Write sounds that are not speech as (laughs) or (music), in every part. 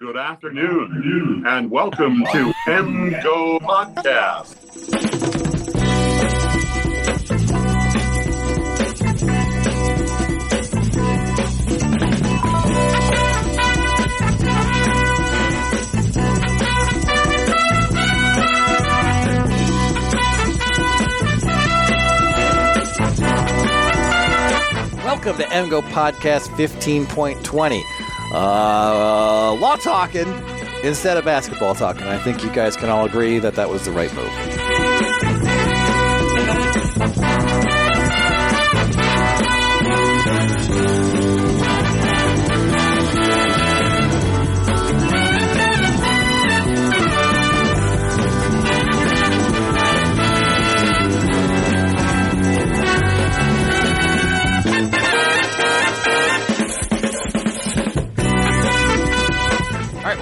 Good afternoon, and welcome to MGO Podcast. Welcome to MGO Podcast 15.20. Uh, law talking instead of basketball talking. I think you guys can all agree that that was the right move.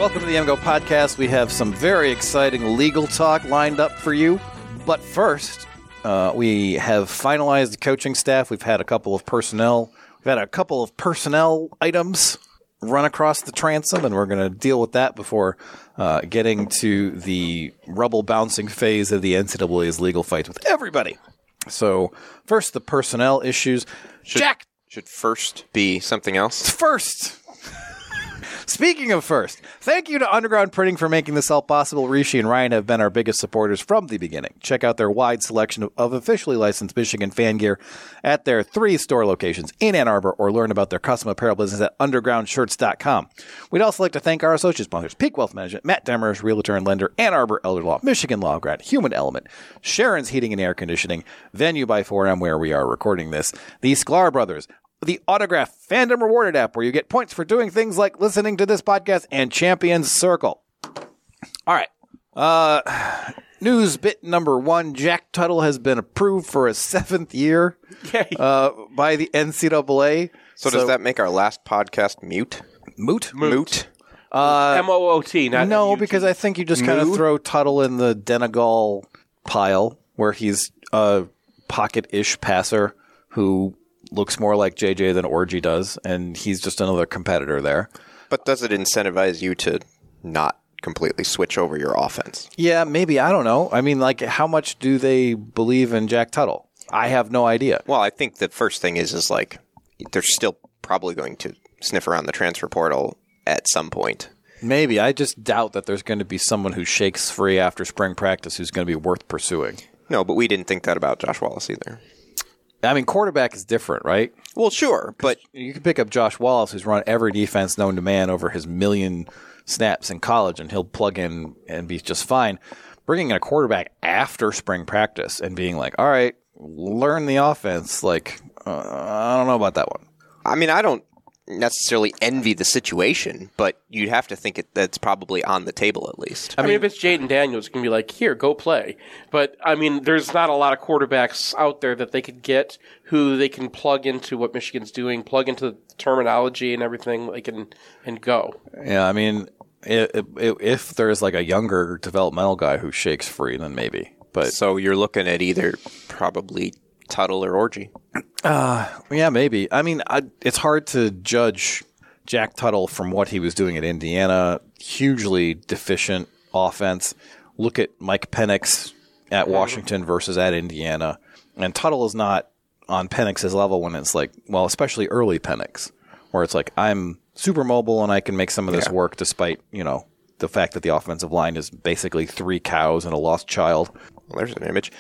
Welcome to the MGO Podcast. We have some very exciting legal talk lined up for you. But first, uh, we have finalized the coaching staff. We've had a couple of personnel. We've had a couple of personnel items run across the transom, and we're going to deal with that before uh, getting to the rubble bouncing phase of the NCAA's legal fights with everybody. So, first, the personnel issues. Jack, should first be something else. first. Speaking of first, thank you to Underground Printing for making this all possible. Rishi and Ryan have been our biggest supporters from the beginning. Check out their wide selection of, of officially licensed Michigan fan gear at their three store locations in Ann Arbor or learn about their custom apparel business at undergroundshirts.com. We'd also like to thank our associate sponsors, Peak Wealth Management, Matt Demorest, Realtor and Lender, Ann Arbor Elder Law, Michigan Law Grad, Human Element, Sharon's Heating and Air Conditioning, Venue by 4M, where we are recording this, the Sklar Brothers, the Autograph Fandom Rewarded app, where you get points for doing things like listening to this podcast, and Champions Circle. All right. Uh, (sighs) news bit number one Jack Tuttle has been approved for a seventh year uh, by the NCAA. So, does that make our last podcast mute? moot? Moot. M O O T, not No, M-U-T. because I think you just kind of Mood? throw Tuttle in the Denegal pile where he's a pocket ish passer who looks more like JJ than Orji does, and he's just another competitor there. But does it incentivize you to not completely switch over your offense? Yeah, maybe. I don't know. I mean, like, how much do they believe in Jack Tuttle? I have no idea. Well, I think the first thing is is like they're still probably going to sniff around the transfer portal at some point. Maybe. I just doubt that there's going to be someone who shakes free after spring practice who's going to be worth pursuing. No, but we didn't think that about Josh Wallace either. I mean, quarterback is different, right? Well, sure, but You can pick up Josh Wallace, who's run every defense known to man over his million snaps in college, and he'll plug in and be just fine. Bringing in a quarterback after spring practice and being like, all right, learn the offense, like, uh, I don't know about that one. I mean, I don't necessarily envy the situation, but you'd have to think it, that's probably on the table at least. I mean, if it's Jayden Daniels, it can be like, here, go play. But I mean, there's not a lot of quarterbacks out there that they could get who they can plug into what Michigan's doing, plug into the terminology and everything, like and and go. Yeah, I mean, i i if there's like a younger developmental guy who shakes free, then maybe. But So you're looking at either probably Tuttle or Orji. Uh, yeah, maybe. I mean, I, it's hard to judge Jack Tuttle from what he was doing at Indiana. Hugely deficient offense. Look at Mike Penix at mm-hmm. Washington versus at Indiana. And Tuttle is not on Penix's level when it's like, well, especially early Penix, where it's like, I'm super mobile and I can make some of this work despite, you know, the fact that the offensive line is basically three cows and a lost child. Well, there's an image.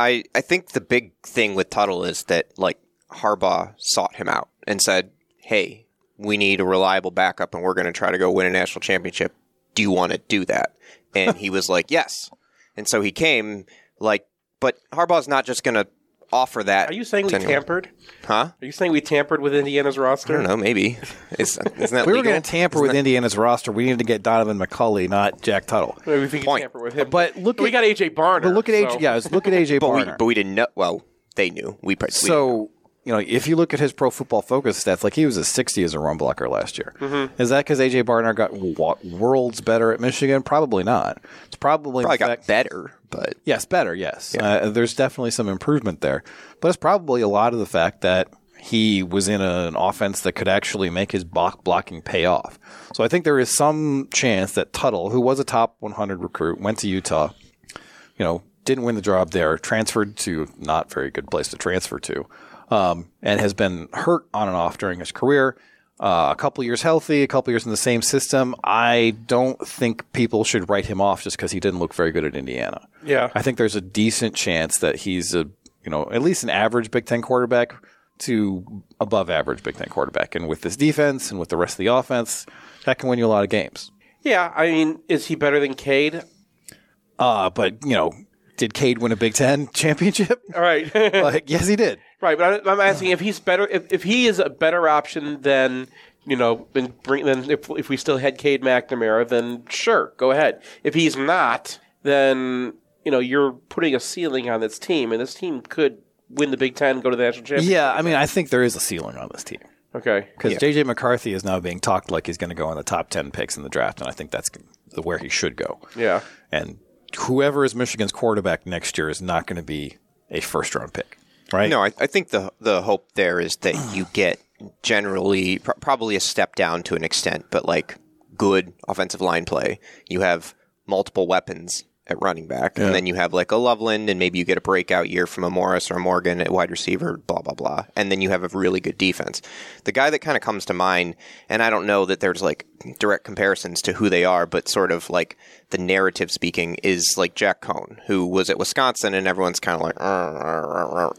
I, I think the big thing with Tuttle is that like Harbaugh sought him out and said, "Hey, we need a reliable backup, and we're going to try to go win a national championship. Do you want to do that?" And he was like, "Yes." And so he came. Like, but Harbaugh's not just going to offer that. Are you saying we anyone. tampered? Huh? Are you saying we tampered with Indiana's roster? I don't know. Maybe. Is, isn't that If we were going to tamper with Indiana's roster, we needed to get Donovan McCulley, not Jack Tuttle. Maybe we can Point. tamper with him. But look we at- got AJ Barner. But look at AJ. so- Yeah, look at AJ (laughs) But we, but we didn't know. Well, they knew. We, we so you know, if you look at his Pro Football Focus stats, like he was a 60 as a run blocker last year. Mm-hmm. Is that because AJ Barner got worlds better at Michigan? Probably not. It's probably, probably the got better, but Yes, better. Yes, uh, there's definitely some improvement there, but it's probably a lot of the fact that he was in a, an offense that could actually make his block blocking pay off. So I think there is some chance that Tuttle, who was a top 100 recruit, went to Utah, you know, didn't win the job there, transferred to not very good place to transfer to, um, and has been hurt on and off during his career. Uh, a couple years healthy, a couple years in the same system. I don't think people should write him off just because he didn't look very good at Indiana. Yeah. I think there's a decent chance that he's a you know at least an average Big Ten quarterback to above average Big Ten quarterback, and with this defense and with the rest of the offense, that can win you a lot of games. Yeah, I mean, is he better than Cade? Uh, but you know, did Cade win a Big Ten championship? (laughs) All right. (laughs) like, yes, he did. Right, but I'm asking if he's better, if, if he is a better option than you know, than bring than if if we still had Cade McNamara, then sure, go ahead. If he's not, then you know you're putting a ceiling on this team, and this team could win the Big Ten, go to the national championship. Yeah, I mean, I think there is a ceiling on this team Okay. because JJ McCarthy is now being talked like he's going to go in the top ten picks in the draft, and I think that's the where he should go. Yeah. And whoever is Michigan's quarterback next year is not going to be a first round pick, right? No, I, I think the the hope there is that you get generally pr- probably a step down to an extent, but like good offensive line play. You have multiple weapons at running back, and then you have like a Loveland, and maybe you get a breakout year from a Morris or a Morgan at wide receiver, blah blah blah, and then you have a really good defense. The guy that kind of comes to mind, and I don't know that there's like direct comparisons to who they are, but sort of like the narrative speaking is like Jack Coan, who was at Wisconsin, and everyone's kind of like,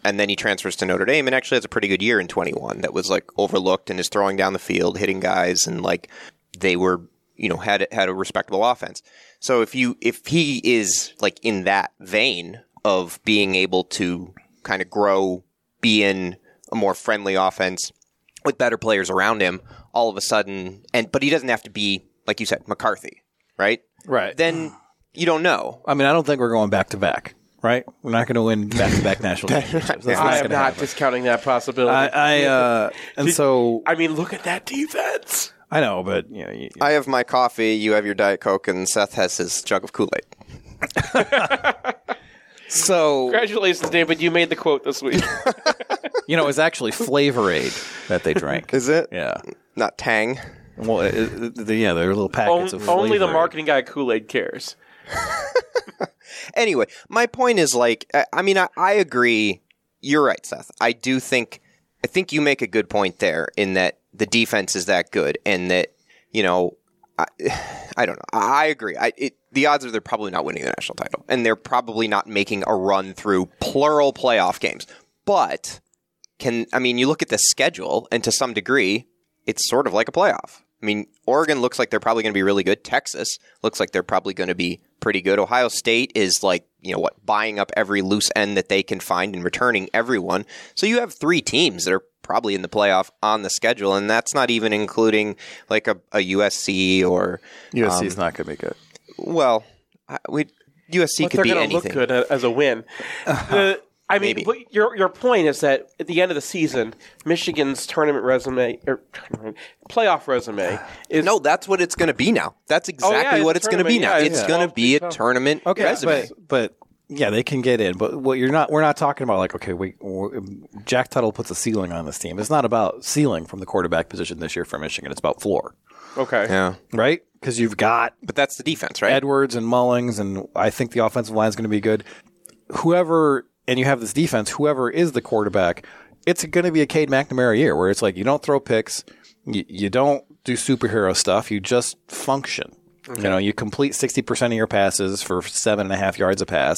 and then he transfers to Notre Dame and actually has a pretty good year in 21 that was like overlooked and is throwing down the field, hitting guys, and like they were, you know, had had a respectable offense. So if you if he is like in that vein of being able to kind of grow, be in a more friendly offense with better players around him, all of a sudden, and but he doesn't have to be like you said, McCarthy, right? Right. Then you don't know. I mean, I don't think we're going back to back, right? We're not going to win back to back national (laughs) championships. That's I not am not happen. discounting that possibility. I, I uh, and so I mean, look at that defense. I know, but you know, you, I have my coffee, you have your Diet Coke, and Seth has his jug of Kool Aid. (laughs) so Congratulations, David. You made the quote this week. (laughs) you know, it was actually Flavor Aid that they drank. Is it? Yeah. Not Tang. Well, it, it, the- yeah, they're little packets On- of only the Flavor Aid. marketing guy Kool Aid cares. (laughs) Anyway, my point is like, I, I mean, I, I agree. You're right, Seth. I do think, I think you make a good point there in that the defense is that good, and that you know, I, (sighs) I don't know. I, agree. I it, the odds are they're probably not winning the national title, and they're probably not making a run through plural playoff games. But can I mean, you look at the schedule, and to some degree, it's sort of like a playoff. I mean, Oregon looks like they're probably going to be really good. Texas looks like they're probably going to be pretty good. Ohio State is like, you know what, buying up every loose end that they can find and returning everyone. So you have three teams that are probably in the playoff on the schedule, and that's not even including like a, a USC or, USC is um, not going to be good. well, we USC But could they're be going to look anything. good uh, as a win. (laughs) The- I mean, but your your point is that at the end of the season, Michigan's tournament resume or playoff resume (sighs) is No, that's what it's going to be now. That's oh, exactly Oh, it's what a it's going to be now. yeah, it's it's going to be a oh. tournament Okay, resume. but but yeah, they can get in. But what you're not, we're not talking about like okay, we Jack Tuttle puts a ceiling on this team. It's not about ceiling from the quarterback position this year for Michigan. It's about floor, okay. yeah, right? Because you've got but that's the defense, right? Edwards and Mullings, and I think the offensive line is going to be good. Whoever, and you have this defense, whoever is the quarterback, it's going to be a Cade McNamara year where it's like you don't throw picks, you, you don't do superhero stuff, you just function. You know, you complete 60% of your passes for seven and a half yards a pass,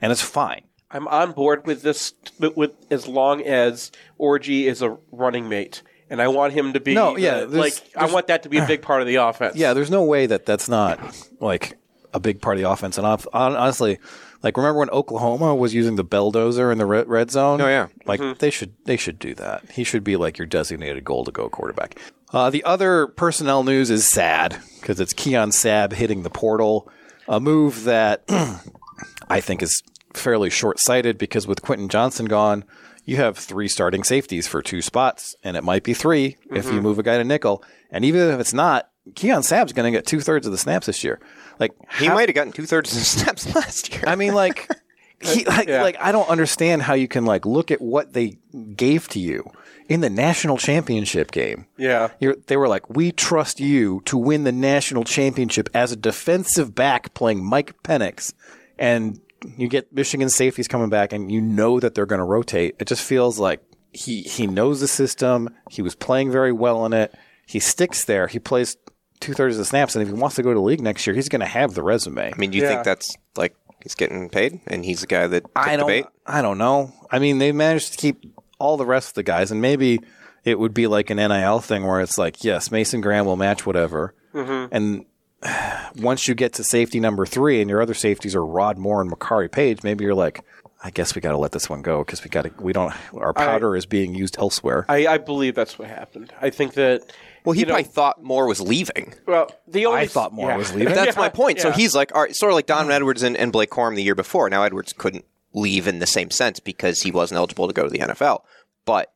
and it's fine. I'm on board with this with, with as long as Orji is a running mate. And I want him to be No, yeah, uh, the- there's- like I want that to be a big part of the offense. Yeah, there's no way that that's not like a big part of the offense. And honestly, like remember when Oklahoma was using the belldozer in the red, red zone? Oh, yeah. like mm-hmm. they should they should do that. He should be like your designated goal to go quarterback. Uh, the other personnel news is sad because it's Keon Sabb hitting the portal, a move that (clears throat) I think is fairly short sighted because with Quinten Johnson gone, you have three starting safeties for two spots, and it might be 3 if you move a guy to nickel. And even if it's not, Keon Sabb's going to get two thirds of the snaps this year. Like He how- might have gotten two thirds of the (laughs) snaps last year. I mean, like, (laughs) he, like, Yeah. like, I don't understand how you can like look at what they gave to you in the national championship game. Yeah. You're, they were like, "We trust you to win the national championship as a defensive back playing Mike Penix," and you get Michigan safeties coming back, and you know that they're going to rotate. It just feels like he he knows the system. He was playing very well in it. He sticks there. He plays two thirds of the snaps, and if he wants to go to the league next year, he's going to have the resume. I mean, do you Yeah. think that's like he's getting paid and he's the guy that took I don't. bait? I don't know. I mean, they managed to keep all the rest of the guys, and maybe it would be like an NIL thing where it's like, yes, Mason Graham will match whatever, mm-hmm. and (sighs) once you get to safety number three, and your other safeties are Rod Moore and Makari Paige, maybe you're like, I guess we got to let this one go because we got to. We don't. Our powder is being used elsewhere. I, I believe that's what happened. I think that. Well, he you know, probably thought Moore was leaving. Well, the only I thought Moore yeah. was leaving. (laughs) That's Yeah, my point. So he's like, all right, sort of like Don mm-hmm. Edwards and, and Blake Corum the year before. Now Edwards couldn't leave in the same sense because he wasn't eligible to go to the NFL. But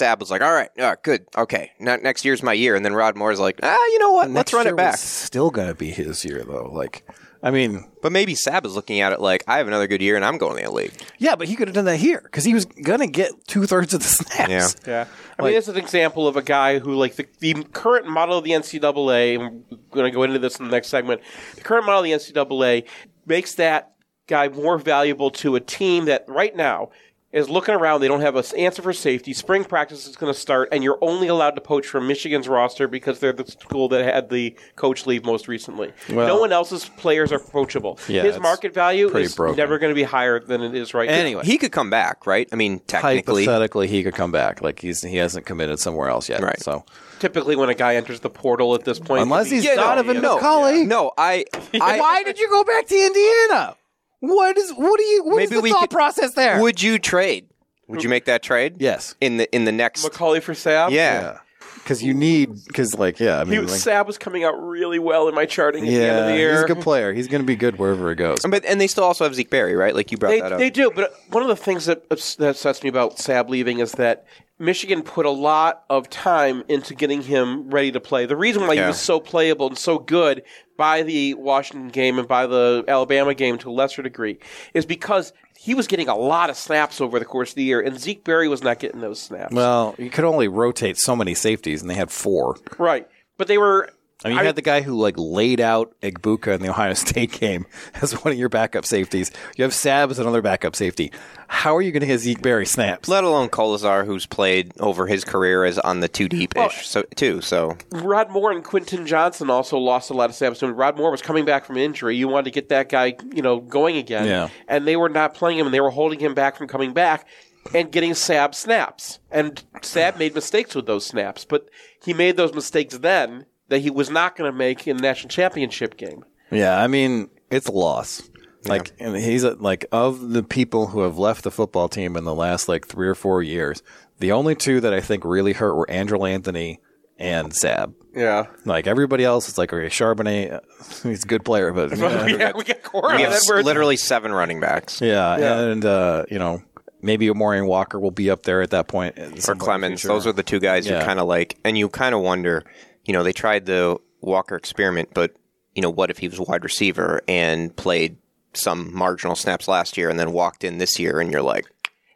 Sabb was like, all right, yeah, good, okay, now, next year's my year. And then Rod Moore's like, ah, you know what? Let's run year it back. was Still going to be his year though. Like, I mean, But maybe Sabb is looking at it like, I have another good year and I'm going to the league. yeah, but he could have done that here because he was going to get two thirds of the snaps. Yeah. Yeah, I mean, it's an example of a guy who, like, the, the current model of the NCAA, and we're going to go into this in the next segment. The current model of the NCAA makes that guy more valuable to a team that right now is looking around. They don't have an answer for safety. Spring practice is going to start, and you're only allowed to poach from Michigan's roster because they're the school that had the coach leave most recently. Well- no one else's players are poachable. Yeah, His market value is broken. never going to be higher than it is right now. Anyway. He could come back, right? I mean, technically. hypothetically he could come back. Like he's he hasn't committed somewhere else yet. Right. So Typically, when a guy enters the portal at this point, unless it could be- he's Yeah, no, Donovan no, McCulley, No, I. (laughs) I why did you go back to Indiana? What is what do you what is Maybe the we thought could- process there? Would you trade? Would you make that trade? yes. In the in the next. McCulley for Sabb. yeah. Because you need because like yeah I He mean was, like, Sabb was coming out really well in my charting at the end of yeah the year. he's a good player. He's going to be good wherever he goes. But and they still also have Zeke Berry, right? Like you brought They, that up. they do, but one of the things that ups- that upsets me about Sabb leaving is that Michigan put a lot of time into getting him ready to play. The reason why he Yeah. was so playable and so good by the Washington game and by the Alabama game to a lesser degree is because he was getting a lot of snaps over the course of the year, and Zeke Berry was not getting those snaps. Well, you could only rotate so many safeties, and they had four. right, but they were. I mean, you had the guy who like laid out Egbuka in the (laughs) Ohio State game as one of your backup safeties. You have Sabb as another backup safety. How are you going to get Zeke Berry snaps? Let alone Colazar, who's played over his career as on the two deep ish, Well- so too. So Rod Moore and Quinten Johnson also lost a lot of snaps. When Rod Moore was coming back from injury, you wanted to get that guy, you know, going again. Yeah. And they were not playing him, and they were holding him back from coming back and getting Sabb snaps. And Sabb made mistakes with those snaps, but he made those mistakes then that he was not going to make in the national championship game. Yeah, I mean, it's a loss. Like, and he's a, like of the people who have left the football team in the last like three or four years. The only two that I think really hurt were Andrew Anthony and Sabb. Yeah. Like everybody else, it's like okay, Charbonnet, uh, (laughs) he's a good player, but (laughs) yeah, yeah, (laughs) we got Cora we have literally seven running backs. yeah, Yeah. and uh, you know maybe Amorion Walker will be up there at that point, Or Clemens. Those are the two guys Yeah. you kind of like, and you kind of wonder, you know, they tried the Walker experiment, but you know, what if he was a wide receiver and played some marginal snaps last year and then walked in this year, and you're like,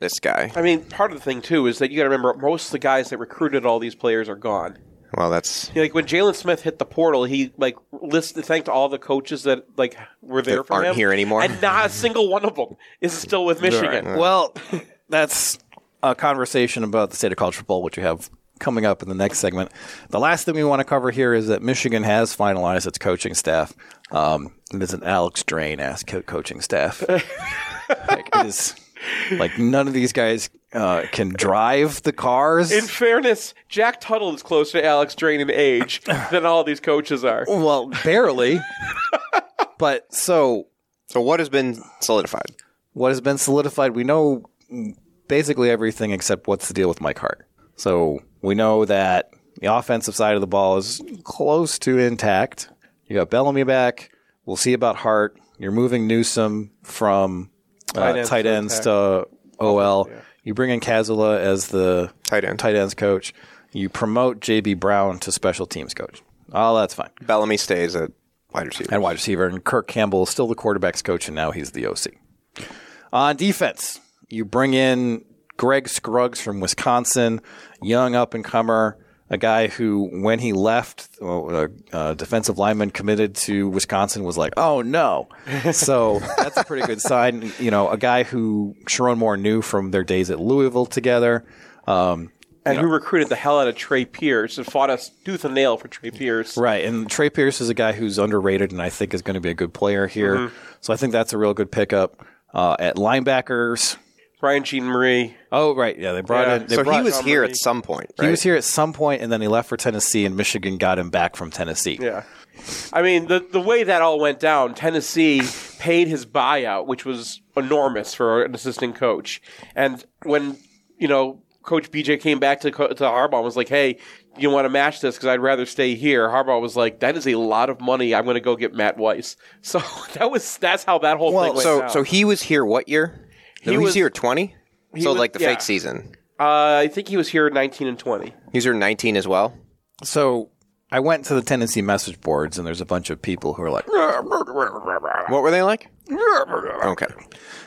this guy. I mean, part of the thing, too, is that you got to remember most of the guys that recruited all these players are gone. Well, that's You know, like when Jalen Smith hit the portal, he like listed thanked all the coaches that like were there That for aren't him, here anymore. and not a (laughs) single one of them is still with Michigan. Well, (laughs) that's a conversation about the state of college football, which you have coming up in the next segment. The last thing we want to cover here is that Michigan has finalized its coaching staff. Um, it is an Alex Drain ass co- coaching staff. (laughs) like, it is like none of these guys uh, can drive the cars. In fairness, Jack Tuttle is closer to Alex Drain in age than all these coaches are. well, barely. (laughs) but so so. What has been solidified? what has been solidified, we know basically everything except what's the deal with Mike Hart. So we know that the offensive side of the ball is close to intact. You got Bellamy back. We'll see about Hart. You're moving Newsome from uh, Tight ends tight to ends to OL. You bring in Casula as the Tight end. tight ends coach. You promote JB Brown to special teams coach. Oh, that's fine. Bellamy stays at wide receiver. And wide receiver. And Kirk Campbell is still the quarterback's coach, and now he's the OC. On defense, you bring in Greg Scruggs from Wisconsin, young up and comer, a guy who, when he left, uh, uh, defensive lineman committed to Wisconsin was like, oh no. (laughs) so that's a pretty good sign. You know, a guy who Sherrone Moore knew from their days at Louisville together. Um, and who recruited the hell out of Trey Pierce and fought us tooth and nail for Trey Pierce. Right, and Trey Pierce is a guy who's underrated, and I think is going to be a good player here. Mm-hmm. So I think that's a real good pickup. Uh, at linebackers, Brian Jean-Mary. oh right, yeah, they brought Yeah. in. They So brought, he was Tom here Brady. at some point, he was here at some point, and then he left for Tennessee, and Michigan got him back from Tennessee. Yeah. I mean, the the way that all went down, Tennessee paid his buyout, which was enormous for an assistant coach. And when, you know, Coach BJ came back to, Co- to Harbaugh and was like, hey, you want to match this because I'd rather stay here. Harbaugh was like, that is a lot of money. I'm going to go get Matt Weiss. (laughs) So that was that's how that whole thing went so down. so he was here what year? He He was, was- here twenty. So was- like the yeah. fake season. uh, I think he was here 19 and 20. He was here nineteen as well. So I went to the Tennessee message boards, and there's a bunch of people who are like, What were they like? Okay,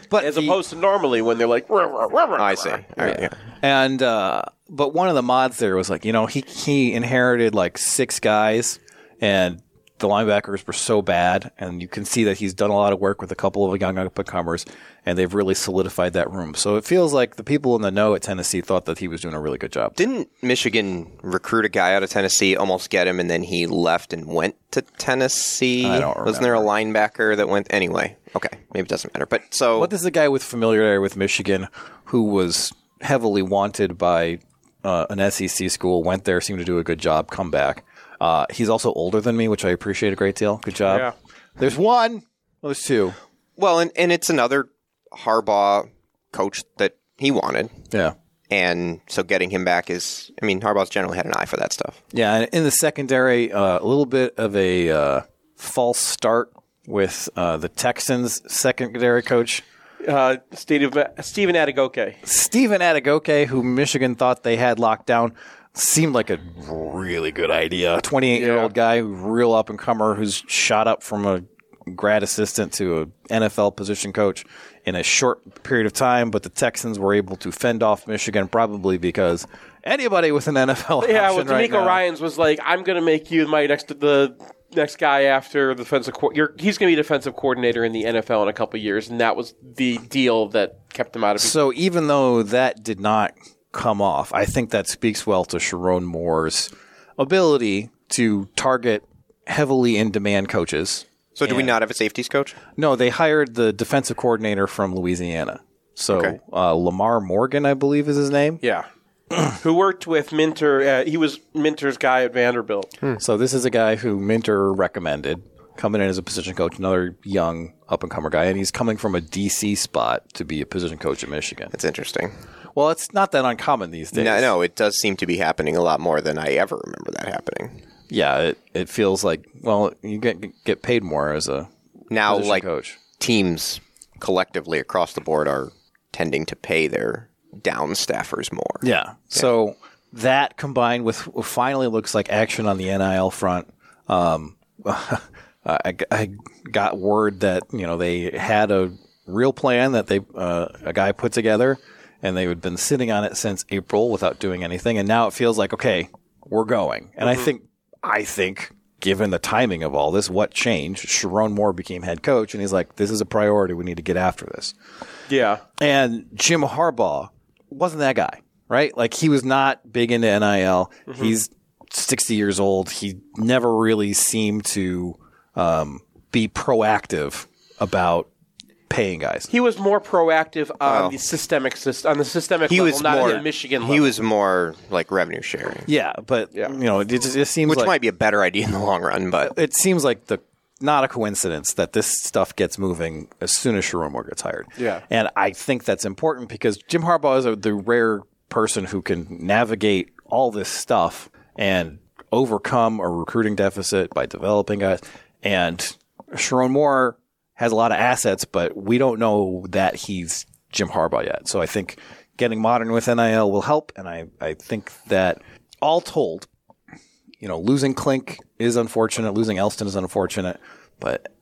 but As the- opposed to normally when they're like, I see. All right, yeah. And uh, but one of the mods there was like, you know, he he inherited like six guys, and the linebackers were so bad, and you can see that he's done a lot of work with a couple of young up and comers, and they've really solidified that room. So it feels like the people in the know at Tennessee thought that he was doing a really good job. Didn't Michigan recruit a guy out of Tennessee, almost get him, and then he left and went to Tennessee? I don't remember. Wasn't there a linebacker that went anyway? Okay, maybe it doesn't matter. But so this is a guy with familiarity with Michigan who was heavily wanted by uh, an SEC school, went there, seemed to do a good job, come back. Uh, he's also older than me, which I appreciate a great deal. Good job. Yeah. There's one. Well, there's two. well, and, and it's another Harbaugh coach that he wanted, Yeah. and so getting him back is. I mean, Harbaugh's generally had an eye for that stuff. Yeah, and in the secondary, uh, a little bit of a uh, false start with uh, the Texans' secondary coach, uh, Steve, Stephen Adegoke. Stephen Adegoke, who Michigan thought they had locked down. Seemed like a really good idea. 28 year old guy, real up and comer, who's shot up from a grad assistant to an NFL position coach in a short period of time. But the Texans were able to fend off Michigan, probably because anybody with an NFL Yeah, well, option right DeMeco now- Ryans was like, "I'm going to make you my next the next guy after the defensive. Co- you're, he's going to be defensive coordinator in the NFL in a couple years," and that was the deal that kept him out of. So even though that did not come off, I think that speaks well to Sherrone Moore's ability to target heavily in demand coaches. So, do we not have a safeties coach? No, they hired the defensive coordinator from Louisiana. So Okay. uh, Lamar Morgan, I believe, is his name. yeah, (clears throat) who worked with Minter? Uh, he was Minter's guy at Vanderbilt. So this is a guy who Minter recommended coming in as a position coach, another young up and comer guy, and he's coming from a DC spot to be a position coach at Michigan. That's interesting. Well, it's not that uncommon these days. No, no, it does seem to be happening a lot more than I ever remember that happening. Yeah, it, it feels like well, you get get paid more as a Now, like coach. teams collectively across the board are tending to pay their down staffers more. Yeah. So that combined with finally looks like action on the NIL front. Um, (laughs) I, I got word that you know they had a real plan that they uh, a guy put together, and they had been sitting on it since April without doing anything, and now it feels like okay, we're going. And I think I think. Given the timing of all this, what changed? Sherrone Moore became head coach, and he's like, "This is a priority. We need to get after this." Yeah, And Jim Harbaugh wasn't that guy, right? Like he was not big into NIL. He's 60 years old. He never really seemed to um, be proactive about paying guys. he was more proactive on the systemic system, on the systemic He level, was not more at the Michigan level. He was more like revenue sharing, Yeah, but you know, it just, it seems which like might be a better idea in the long run. But it seems like the not a coincidence that this stuff gets moving as soon as Sherrone Moore gets hired. Yeah. and I think that's important because Jim Harbaugh is a, the rare person who can navigate all this stuff and overcome a recruiting deficit by developing guys. And Sherrone Moore has a lot of assets, but we don't know that he's Jim Harbaugh yet. So I think getting modern with NIL will help, and I, I think that all told, you know, losing Clink is unfortunate. Losing Elston is unfortunate. But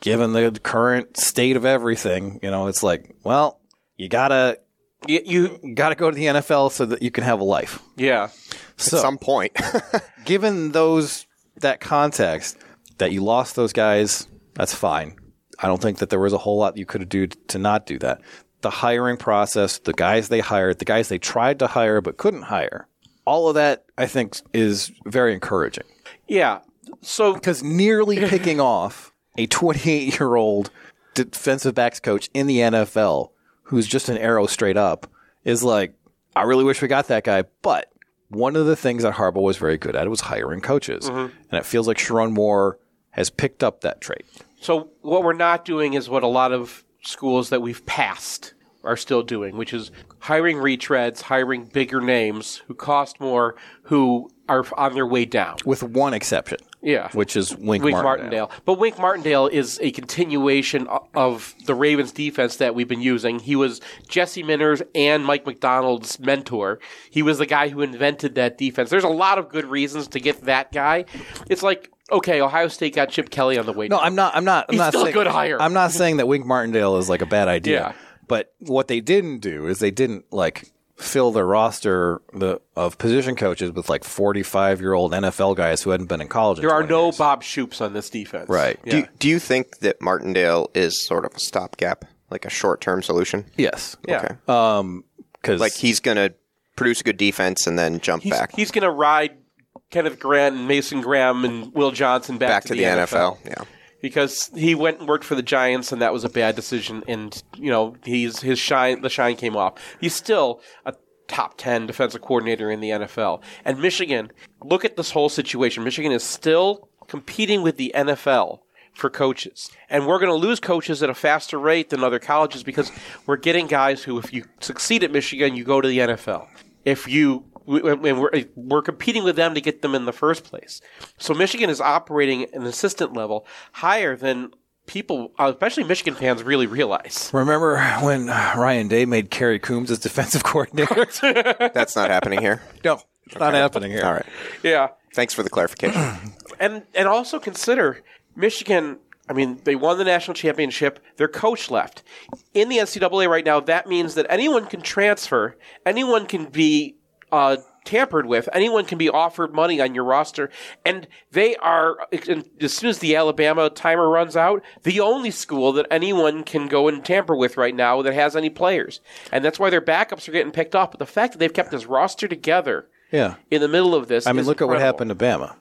given the current state of everything, you know, it's like, well, you gotta You, you got to go to the NFL so that you can have a life. yeah. So, At some point. (laughs) given those that context that you lost those guys, that's fine. I don't think that there was a whole lot you could do to not do that. The hiring process, the guys they hired, the guys they tried to hire but couldn't hire, all of that I think is very encouraging. Yeah. So Because nearly (laughs) picking off a 28 year old defensive backs coach in the NFL who's just an arrow straight up is like, I really wish we got that guy. But one of the things that Harbaugh was very good at was hiring coaches. Mm-hmm. And it feels like Sherrone Moore has picked up that trait. So what we're not doing is what a lot of schools that we've passed are still doing, which is hiring retreads, hiring bigger names who cost more, who are on their way down. With one exception. Yeah. Which is Wink, Wink Martindale. Martindale. But Wink Martindale is a continuation of the Ravens defense that we've been using. He was Jesse Minter's and Mike Macdonald's mentor. He was the guy who invented that defense. There's a lot of good reasons to get that guy. It's like, okay, Ohio State got Chip Kelly on the way No, down. I'm not. I'm not. I'm He's not still a saying, good hire. I'm not saying that Wink Martindale is like a bad idea. Yeah. But what they didn't do is they didn't like fill their roster the, of position coaches with like 45 year old NFL guys who hadn't been in college. in There are no years. Bob Shoops on this defense. Right. Yeah. do, you, do you think that Martindale is sort of a stopgap, like a short term solution? Yes. yeah. Okay. Um, because Like he's going to produce a good defense and then jump He's, back he's going to ride Kenneth Grant and Mason Graham and Will Johnson back, back to the, NFL. Yeah. because he went and worked for the Giants, and that was a bad decision. And you know, he's his shine, the shine came off. He's still a top ten defensive coordinator in the NFL. And Michigan, look at this whole situation. Michigan is still competing with the NFL for coaches, and we're going to lose coaches at a faster rate than other colleges because we're getting guys who, if you succeed at Michigan, you go to the NFL. If you and we're, we're competing with them to get them in the first place. So Michigan is operating an assistant level higher than people, uh, especially Michigan fans, really realize. remember when Ryan Day made Kerry Coombs his defensive (laughs) coordinator? (laughs) That's not happening here. no, it's not happening here. All right. Yeah, Thanks for the clarification. (clears throat) and and also consider Michigan. I mean, they won the national championship. Their coach left. In the NCAA right now, that means that anyone can transfer. Anyone can be uh, tampered with. Anyone can be offered money on your roster. And they are, as soon as the Alabama timer runs out, the only school that anyone can go and tamper with right now that has any players. And that's why their backups are getting picked off. But the fact that they've kept this roster together Yeah. in the middle of this, I mean, is look at what happened to Bama.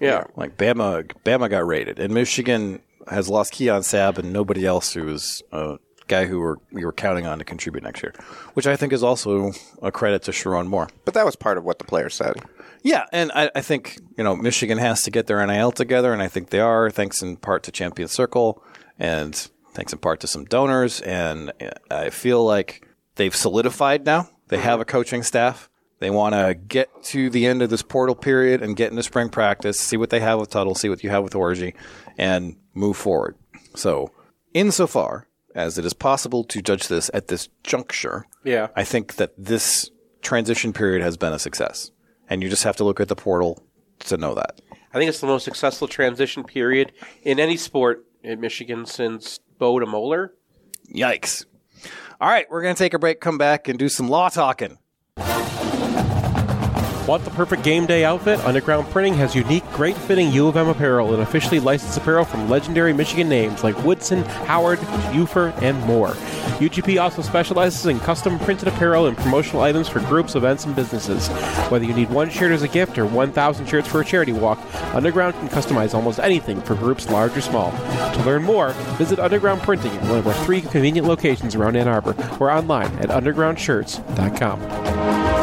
Yeah. Like Bama, Bama got raided, and Michigan has lost Keon Sabb and nobody else who was a guy who were we were counting on to contribute next year, which I think is also a credit to Sherrone Moore. but that was part of what the player said. Yeah, and I, I think you know Michigan has to get their NIL together, and I think they are, thanks in part to Champion Circle, and thanks in part to some donors. And I feel like they've solidified now. They mm-hmm. have a coaching staff. They want to get to the end of this portal period and get into spring practice, see what they have with Tuttle, see what you have with Orji, and move forward. So, insofar as it is possible to judge this at this juncture, Yeah. I think that this transition period has been a success. And you just have to look at the portal to know that. I think it's the most successful transition period in any sport in Michigan since Bo to Moeller. Yikes. All right, we're going to take a break, come back, and do some law talking. Want the perfect game day outfit? Underground Printing has unique, great fitting U of M apparel and officially licensed apparel from legendary Michigan names like Woodson, Howard, Ufer, and more. UGP also specializes in custom printed apparel and promotional items for groups, events, and businesses. Whether you need one shirt as a gift or 1,000 shirts for a charity walk, Underground can customize almost anything for groups large or small. To learn more, visit Underground Printing at one of our three convenient locations around Ann Arbor or online at undergroundshirts.com.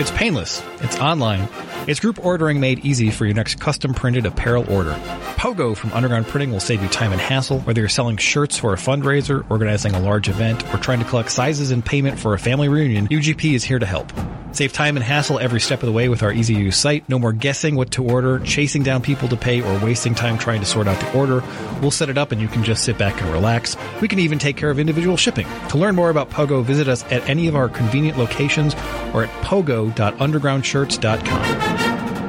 It's painless, it's online, it's group ordering made easy for your next custom printed apparel order. Pogo from Underground Printing will save you time and hassle, whether you're selling shirts for a fundraiser, organizing a large event, or trying to collect sizes and payment for a family reunion. UGP is here to help. Save time and hassle every step of the way with our easy to use site. No more guessing what to order, chasing down people to pay, or wasting time trying to sort out the order. We'll set it up and you can just sit back and relax. We can even take care of individual shipping. To learn more about Pogo, visit us at any of our convenient locations or at pogo.undergroundshirts.com.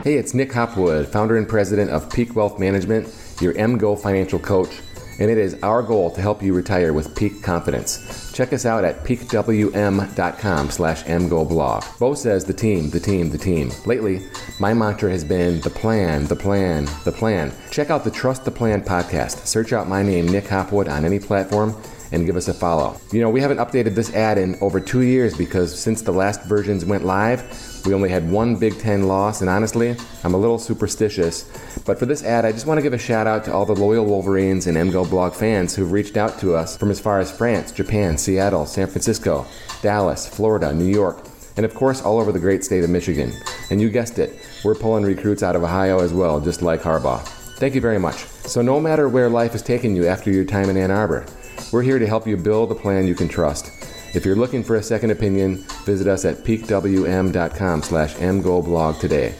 Hey, it's Nick Hopwood, founder and president of Peak Wealth Management, your MGO financial coach. and it is our goal to help you retire with peak confidence. Check us out at peakwm.com slash mgoblog. Bo says the team, the team, the team. Lately, my mantra has been the plan, the plan, the plan. Check out the Trust the Plan podcast. Search out my name, Nick Hopwood, on any platform and give us a follow. You know, we haven't updated this ad in over two years because since the last versions went live, we only had one Big Ten loss, and honestly, I'm a little superstitious. But for this ad, I just want to give a shout out to all the loyal Wolverines and MGO blog fans who've reached out to us from as far as France, Japan, Seattle, San Francisco, Dallas, Florida, New York, and of course all over the great state of Michigan. And you guessed it, we're pulling recruits out of Ohio as well, just like Harbaugh. Thank you very much. So, no matter where life has taken you after your time in Ann Arbor, we're here to help you build a plan you can trust. If you're looking for a second opinion, visit us at peakwm.com slash mgoblog today.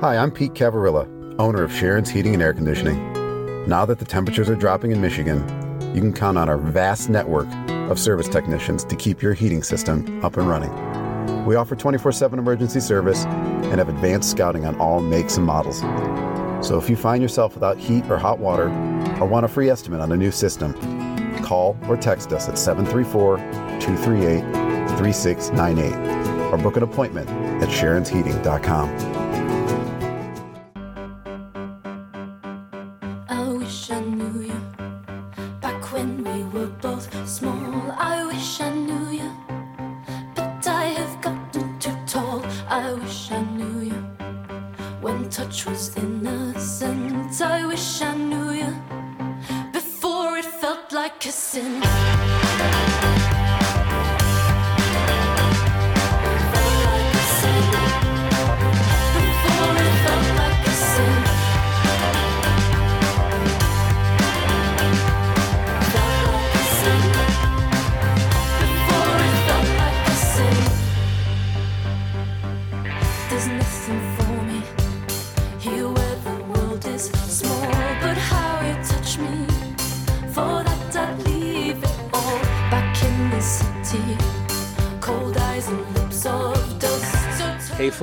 Hi, I'm Pete Cavarilla, owner of Sharon's Heating and Air Conditioning. Now that the temperatures are dropping in Michigan, you can count on our vast network of service technicians to keep your heating system up and running. We offer 24 7 emergency service and have advanced scouting on all makes and models. So if you find yourself without heat or hot water, or want a free estimate on a new system, call or text us at 734 238 3698 or book an appointment at sharonsheating.com.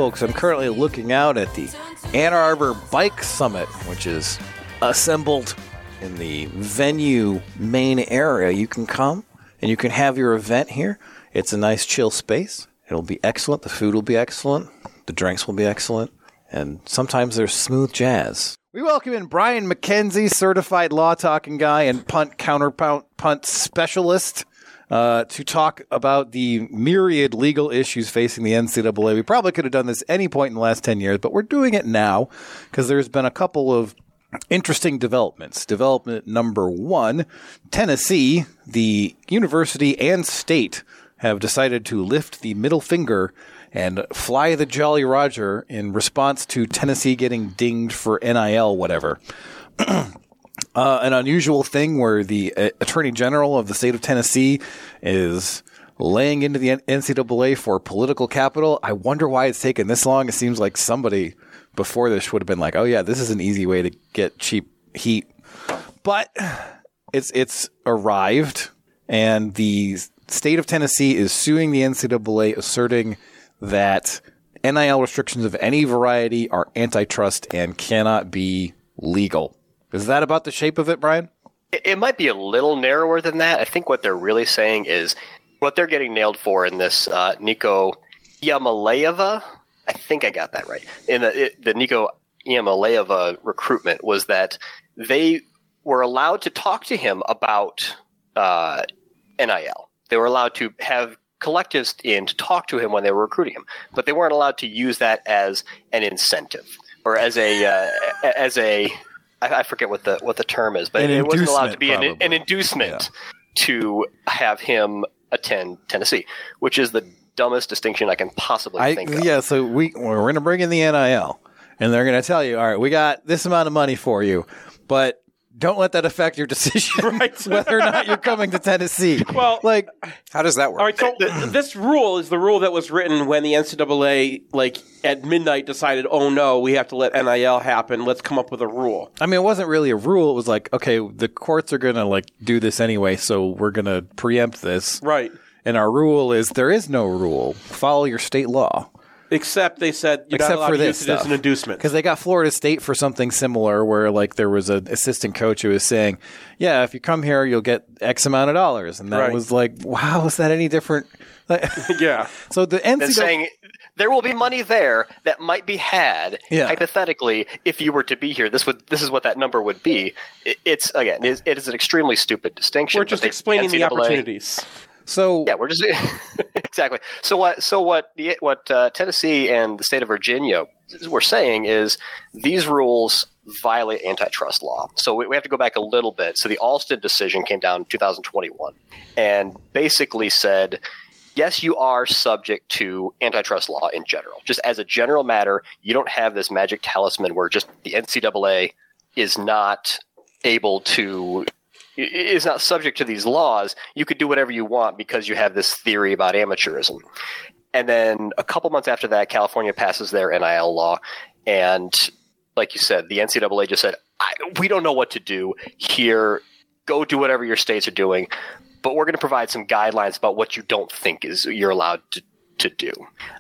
folks, I'm currently looking out at the Ann Arbor Bike Summit, which is assembled in the venue main area. You can come and you can have your event here. It's a nice, chill space. It'll be excellent. The food will be excellent. The drinks will be excellent. And sometimes there's smooth jazz. We welcome in Brian McKenzie, certified law talking guy and punt counterpunt punt specialist uh, to talk about the myriad legal issues facing the NCAA. We probably could have done this any point in the last 10 years, but we're doing it now because there's been a couple of interesting developments. Development number one Tennessee, the university and state have decided to lift the middle finger and fly the Jolly Roger in response to Tennessee getting dinged for NIL, whatever (clears throat) uh, an unusual thing where the uh, Attorney General of the state of Tennessee is laying into the NCAA for political capital. I wonder why it's taken this long. It seems like somebody before this would have been like, "Oh yeah, this is an easy way to get cheap heat," but it's it's arrived, and the state of Tennessee is suing the NCAA, asserting that NIL restrictions of any variety are antitrust and cannot be legal. Is that about the shape of it, Brian? It, might be a little narrower than that. I think what they're really saying is what they're getting nailed for in this uh, Nico Iamaleava. I think I got that right. In the, it, the Nico Iamaleava recruitment was that they were allowed to talk to him about uh, NIL. They were allowed to have collectives in to talk to him when they were recruiting him, but they weren't allowed to use that as an incentive or as a uh, as a I, I forget what the what the term is, but An it wasn't allowed to be an, inducement, an inducement to have him attend Tennessee, which is the dumbest distinction I can possibly I, think of. yeah, so we we're going to bring in the NIL, and they're going to tell you, all right, we got this amount of money for you, but don't let that affect your decision (laughs) (laughs) whether or not you're coming to Tennessee. Well, like, How does that work? All right, so this rule is the rule that was written when the NCAA, like at midnight, decided, "Oh no, we have to let NIL happen. Let's come up with a rule." I mean, it wasn't really a rule. It was like, okay, the courts are going to like do this anyway, so we're going to preempt this. Right. And our rule is there is no rule. Follow your state law. Except they said you're Except not allowed for to this use it as stuff. an inducement. Because they got Florida State for something similar, where like there was an assistant coach who was saying, "Yeah, if you come here, you'll get X amount of dollars," and that Right. was like, "Wow, is that any different?" Like- (laughs) yeah. (laughs) so the Then NCAA, saying there will be money there that might be had Yeah. hypothetically if you were to be here. This would this is what that number would be. It, it's again, it is, it is an extremely stupid distinction. We're but just they- explaining the NCAA opportunities. So Yeah, we're just (laughs) exactly. So what? So what? What uh, Tennessee and the state of Virginia were saying is these rules violate antitrust law. So we, we have to go back a little bit. So the Alston decision came down in 2021 and basically said. Yes, you are subject to antitrust law in general. Just as a general matter, you don't have this magic talisman where just the NCAA is not able to is not subject to these laws, you could do whatever you want because you have this theory about amateurism. And then a couple months after that, California passes their NIL law, and like you said, the NCAA just said, "We don't know what to do here. Go do whatever your states are doing, but we're going to provide some guidelines about what you don't think is you're allowed to to do."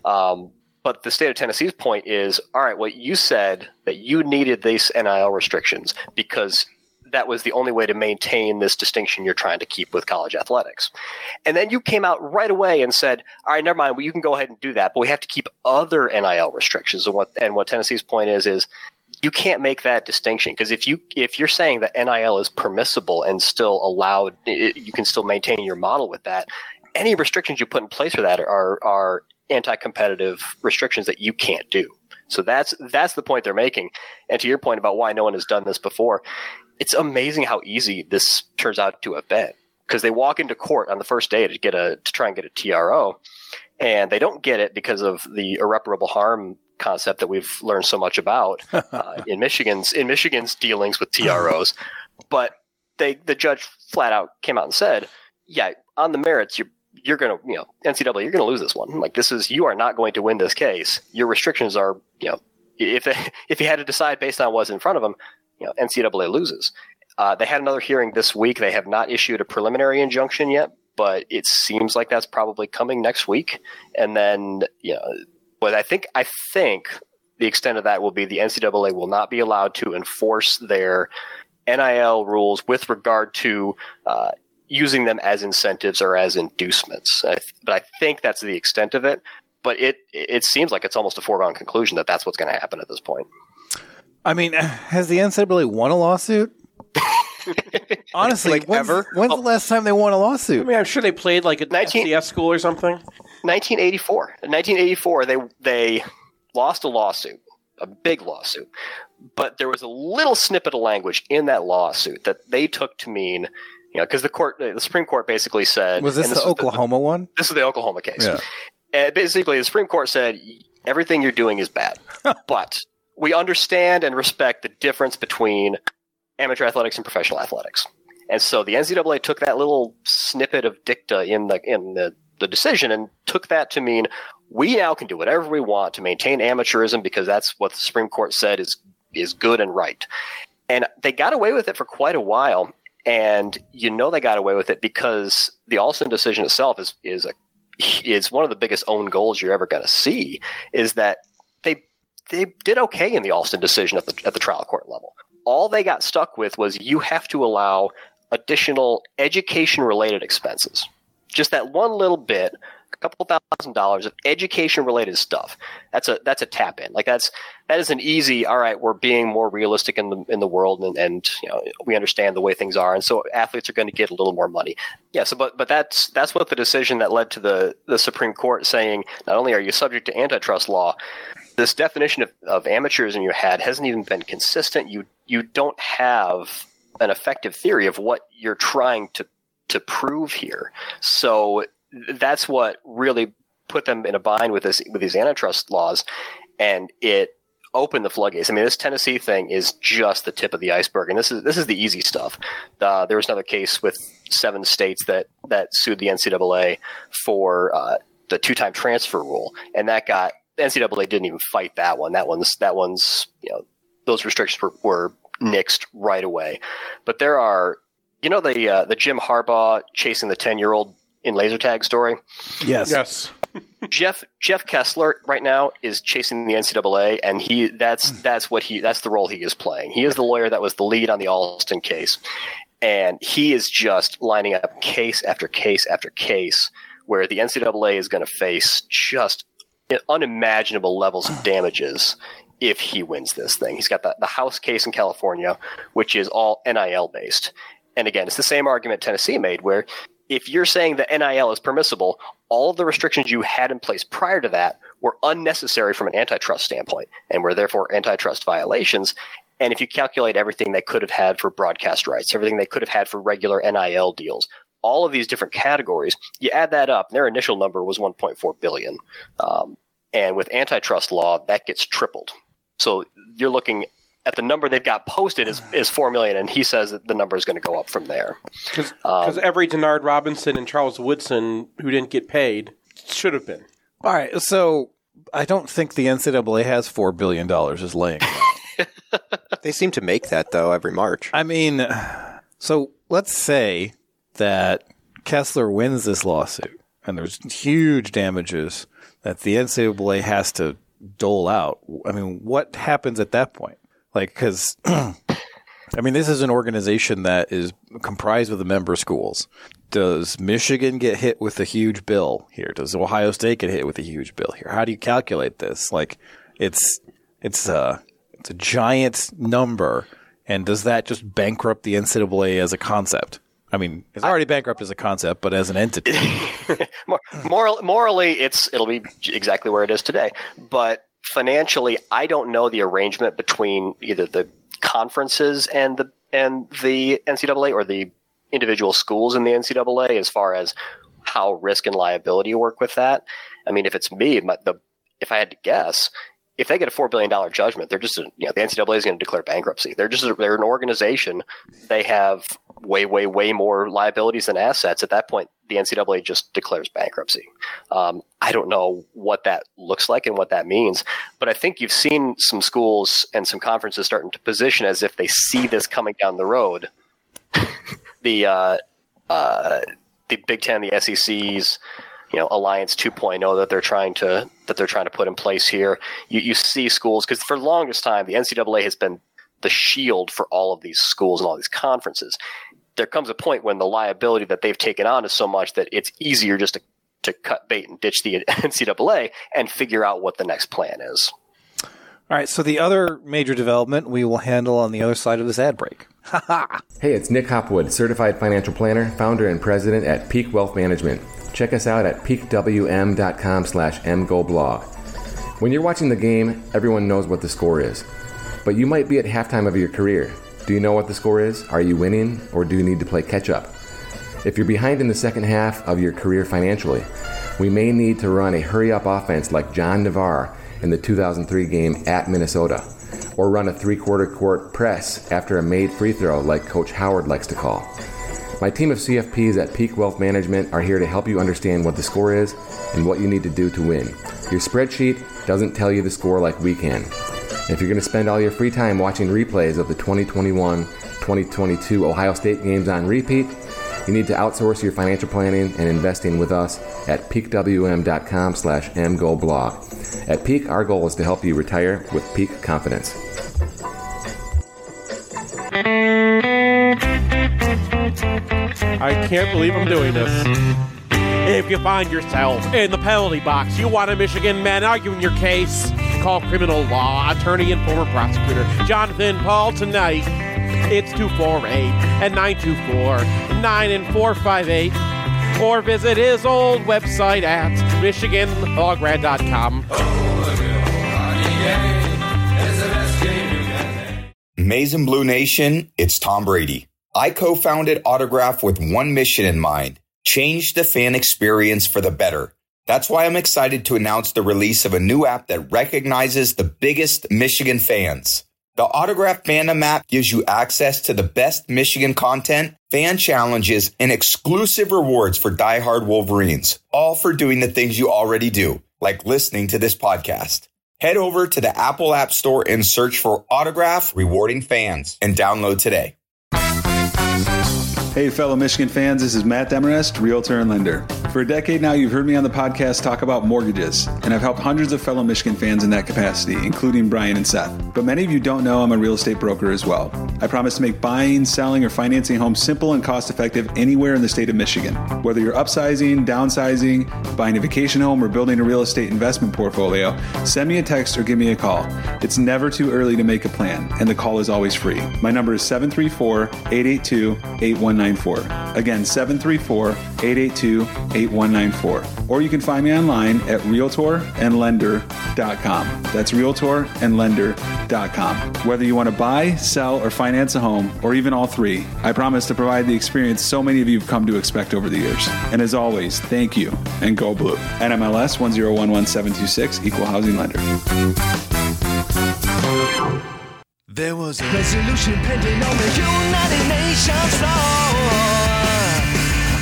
Um, but the state of Tennessee's point is, all right, well, you said that you needed these NIL restrictions because that was the only way to maintain this distinction you're trying to keep with college athletics. And then you came out right away and said, all right, never mind, well, you can go ahead and do that, but we have to keep other NIL restrictions. And what, and what Tennessee's point is, is you can't make that distinction because if you if you're saying that NIL is permissible and still allowed, it, you can still maintain your model with that. Any restrictions you put in place for that are are anti-competitive restrictions that you can't do. So that's that's the point they're making. And to your point about why no one has done this before, it's amazing how easy this turns out to have been because they walk into court on the first day to get a to try and get a TRO, and they don't get it because of the irreparable harm concept that we've learned so much about (laughs) uh, in Michigan's in Michigan's dealings with TROs. But they the judge flat out came out and said, "Yeah, on the merits, you're you're going to you know NCAA, you're going to lose this one. Like this is you are not going to win this case. Your restrictions are you know if they, (laughs) if you had to decide based on what's in front of them, you know NCAA loses." Uh, they had another hearing this week. They have not issued a preliminary injunction yet, but it seems like that's probably coming next week. And then, you know, but I think I think the extent of that will be the NCAA will not be allowed to enforce their NIL rules with regard to uh, using them as incentives or as inducements. I th- but I think that's the extent of it. But it it seems like it's almost a foregone conclusion that that's what's going to happen at this point. I mean, (sighs) has the NCAA won a lawsuit? (laughs) Honestly, Like when's, ever? when's the oh. last time they won a lawsuit? I mean, I'm sure they played like at 19 FCS school or something. 1984. In 1984, they they lost a lawsuit, a big lawsuit, but there was a little snippet of language in that lawsuit that they took to mean, you know, because the court, the Supreme Court basically said, Was this and the Oklahoma one? this is the Oklahoma case. Yeah. And basically, the Supreme Court said everything you're doing is bad, (laughs) but we understand and respect the difference between amateur athletics and professional athletics. And so the NCAA took that little snippet of dicta in the in the, the decision and took that to mean we now can do whatever we want to maintain amateurism because that's what the Supreme Court said is is good and right. And they got away with it for quite a while. And you know they got away with it because the Alston decision itself is is a is one of the biggest own goals you're ever going to see. Is that they they did okay in the Alston decision at the at the trial court level. All they got stuck with was you have to allow additional education related expenses. Just that one little bit, a couple thousand dollars of education related stuff. That's a that's a tap in. Like that's that is an easy. All right, we're being more realistic in the in the world, and, and you know we understand the way things are, and so athletes are going to get a little more money. Yeah. So, but but that's that's what the decision that led to the the Supreme Court saying not only are you subject to antitrust law, this definition of, of amateurism you had hasn't even been consistent. You you don't have an effective theory of what you're trying to to prove here. So that's what really put them in a bind with this with these antitrust laws, and it opened the floodgates. I mean, this Tennessee thing is just the tip of the iceberg, and this is this is the easy stuff. Uh, there was another case with seven states that that sued the NCAA for uh, the two time transfer rule, and that got NCAA didn't even fight that one. That one's that one's you know those restrictions were, were nixed right away. But there are you know the uh, the Jim Harbaugh chasing the ten year old in laser tag story. Yes. Yes. (laughs) Jeff Jeff Kessler right now is chasing the NCAA, and he that's that's what he that's the role he is playing. He is the lawyer that was the lead on the Alston case, and he is just lining up case after case after case where the NCAA is going to face just unimaginable levels of damages if he wins this thing. He's got the, the House case in California, which is all NIL based. And again, it's the same argument Tennessee made where if you're saying that NIL is permissible, all the restrictions you had in place prior to that were unnecessary from an antitrust standpoint and were therefore antitrust violations. And if you calculate everything they could have had for broadcast rights, everything they could have had for regular NIL deals, all of these different categories, you add that up, their initial number was 1.4 billion. Um, and with antitrust law, that gets tripled. So you're looking at the number they've got posted is, is four million, and he says that the number is going to go up from there. Because every Denard Robinson and Charles Woodson who didn't get paid should have been. All right, so I don't think the NCAA has four billion dollars is laying. (laughs) They seem to make that though every March. I mean, so let's say that Kessler wins this lawsuit, and there's huge damages that the NCAA has to dole out. I mean, what happens at that point? Like, because (clears throat) I mean, this is an organization that is comprised of the member schools. Does Michigan get hit with a huge bill here? Does Ohio State get hit with a huge bill here? How do you calculate this? Like, it's it's a it's a giant number, and does that just bankrupt the NCAA as a concept? I mean, it's already bankrupt as a concept, but as an entity, (laughs) Mor- moral, morally, it's it'll be exactly where it is today. But financially, I don't know the arrangement between either the conferences and the and the NCAA or the individual schools in the NCAA as far as how risk and liability work with that. I mean, if it's me, my, the if I had to guess, if they get a four billion dollar judgment, they're just a, you know the NCAA is going to declare bankruptcy. They're just a, they're an organization. They have way way way more liabilities than assets. At that point, the NCAA just declares bankruptcy. Um, I don't know what that looks like and what that means, but I think you've seen some schools and some conferences starting to position as if they see this coming down the road. (laughs) the uh, uh, the Big Ten, the SECs, you know, Alliance 2.0 that they're trying to that they're trying to put in place here. You, you see schools because for the longest time, the NCAA has been the shield for all of these schools and all these conferences. There comes a point when the liability that they've taken on is so much that it's easier just to, to cut bait and ditch the (laughs) NCAA and figure out what the next plan is. all right. So the other major development we will handle on the other side of this ad break. Hey, it's Nick Hopwood, certified financial planner, founder and president at Peak Wealth Management. Check us out at peakwm.com slash mgoblog. When you're watching the game, everyone knows what the score is. But you might be at halftime of your career. Do you know what the score is? Are you winning or do you need to play catch up? If you're behind in the second half of your career financially, we may need to run a hurry up offense like John Navarre in the 2003 game at Minnesota, or run a three quarter court press after a made free throw like Coach Howard likes to call. My team of CFPs at Peak Wealth Management are here to help you understand what the score is and what you need to do to win. Your spreadsheet doesn't tell you the score like we can. If you're going to spend all your free time watching replays of the 2021 2022 Ohio State games on repeat, you need to outsource your financial planning and investing with us at peakwm.com slash mgoblog. At Peak, our goal is to help you retire with peak confidence. I can't believe I'm doing this. If you find yourself in the penalty box, you want a Michigan man arguing your case, call criminal law attorney and former prosecutor Jonathan Paul tonight. It's 248 and 924 9 and 458. Or visit his old website at MichiganLawGrad.com. And Blue Nation, it's Tom Brady. I co founded Autograph with one mission in mind change the fan experience for the better. That's why I'm excited to announce the release of a new app that recognizes the biggest Michigan fans. The Autograph Fandom app gives you access to the best Michigan content, fan challenges, and exclusive rewards for diehard Wolverines, all for doing the things you already do, like listening to this podcast. Head over to the Apple App Store and search for Autograph Rewarding Fans and download today. Hey, fellow Michigan fans, this is Matt Demorest, Realtor and Lender. For a decade now, you've heard me on the podcast talk about mortgages, and I've helped hundreds of fellow Michigan fans in that capacity, including Brian and Seth. But many of you don't know I'm a real estate broker as well. I promise to make buying, selling, or financing a home simple and cost effective anywhere in the state of Michigan. Whether you're upsizing, downsizing, buying a vacation home, or building a real estate investment portfolio, send me a text or give me a call. It's never too early to make a plan, and the call is always free. My number is 734 882 8194. Again, 734 882 8194. Or you can find me online at realtorandlender.com. That's realtorandlender.com. Whether you want to buy, sell, or finance a home, or even all three, I promise to provide the experience so many of you have come to expect over the years. And as always, thank you and go blue. NMLS 1011726, Equal Housing Lender. There was a resolution pending on the United Nations floor.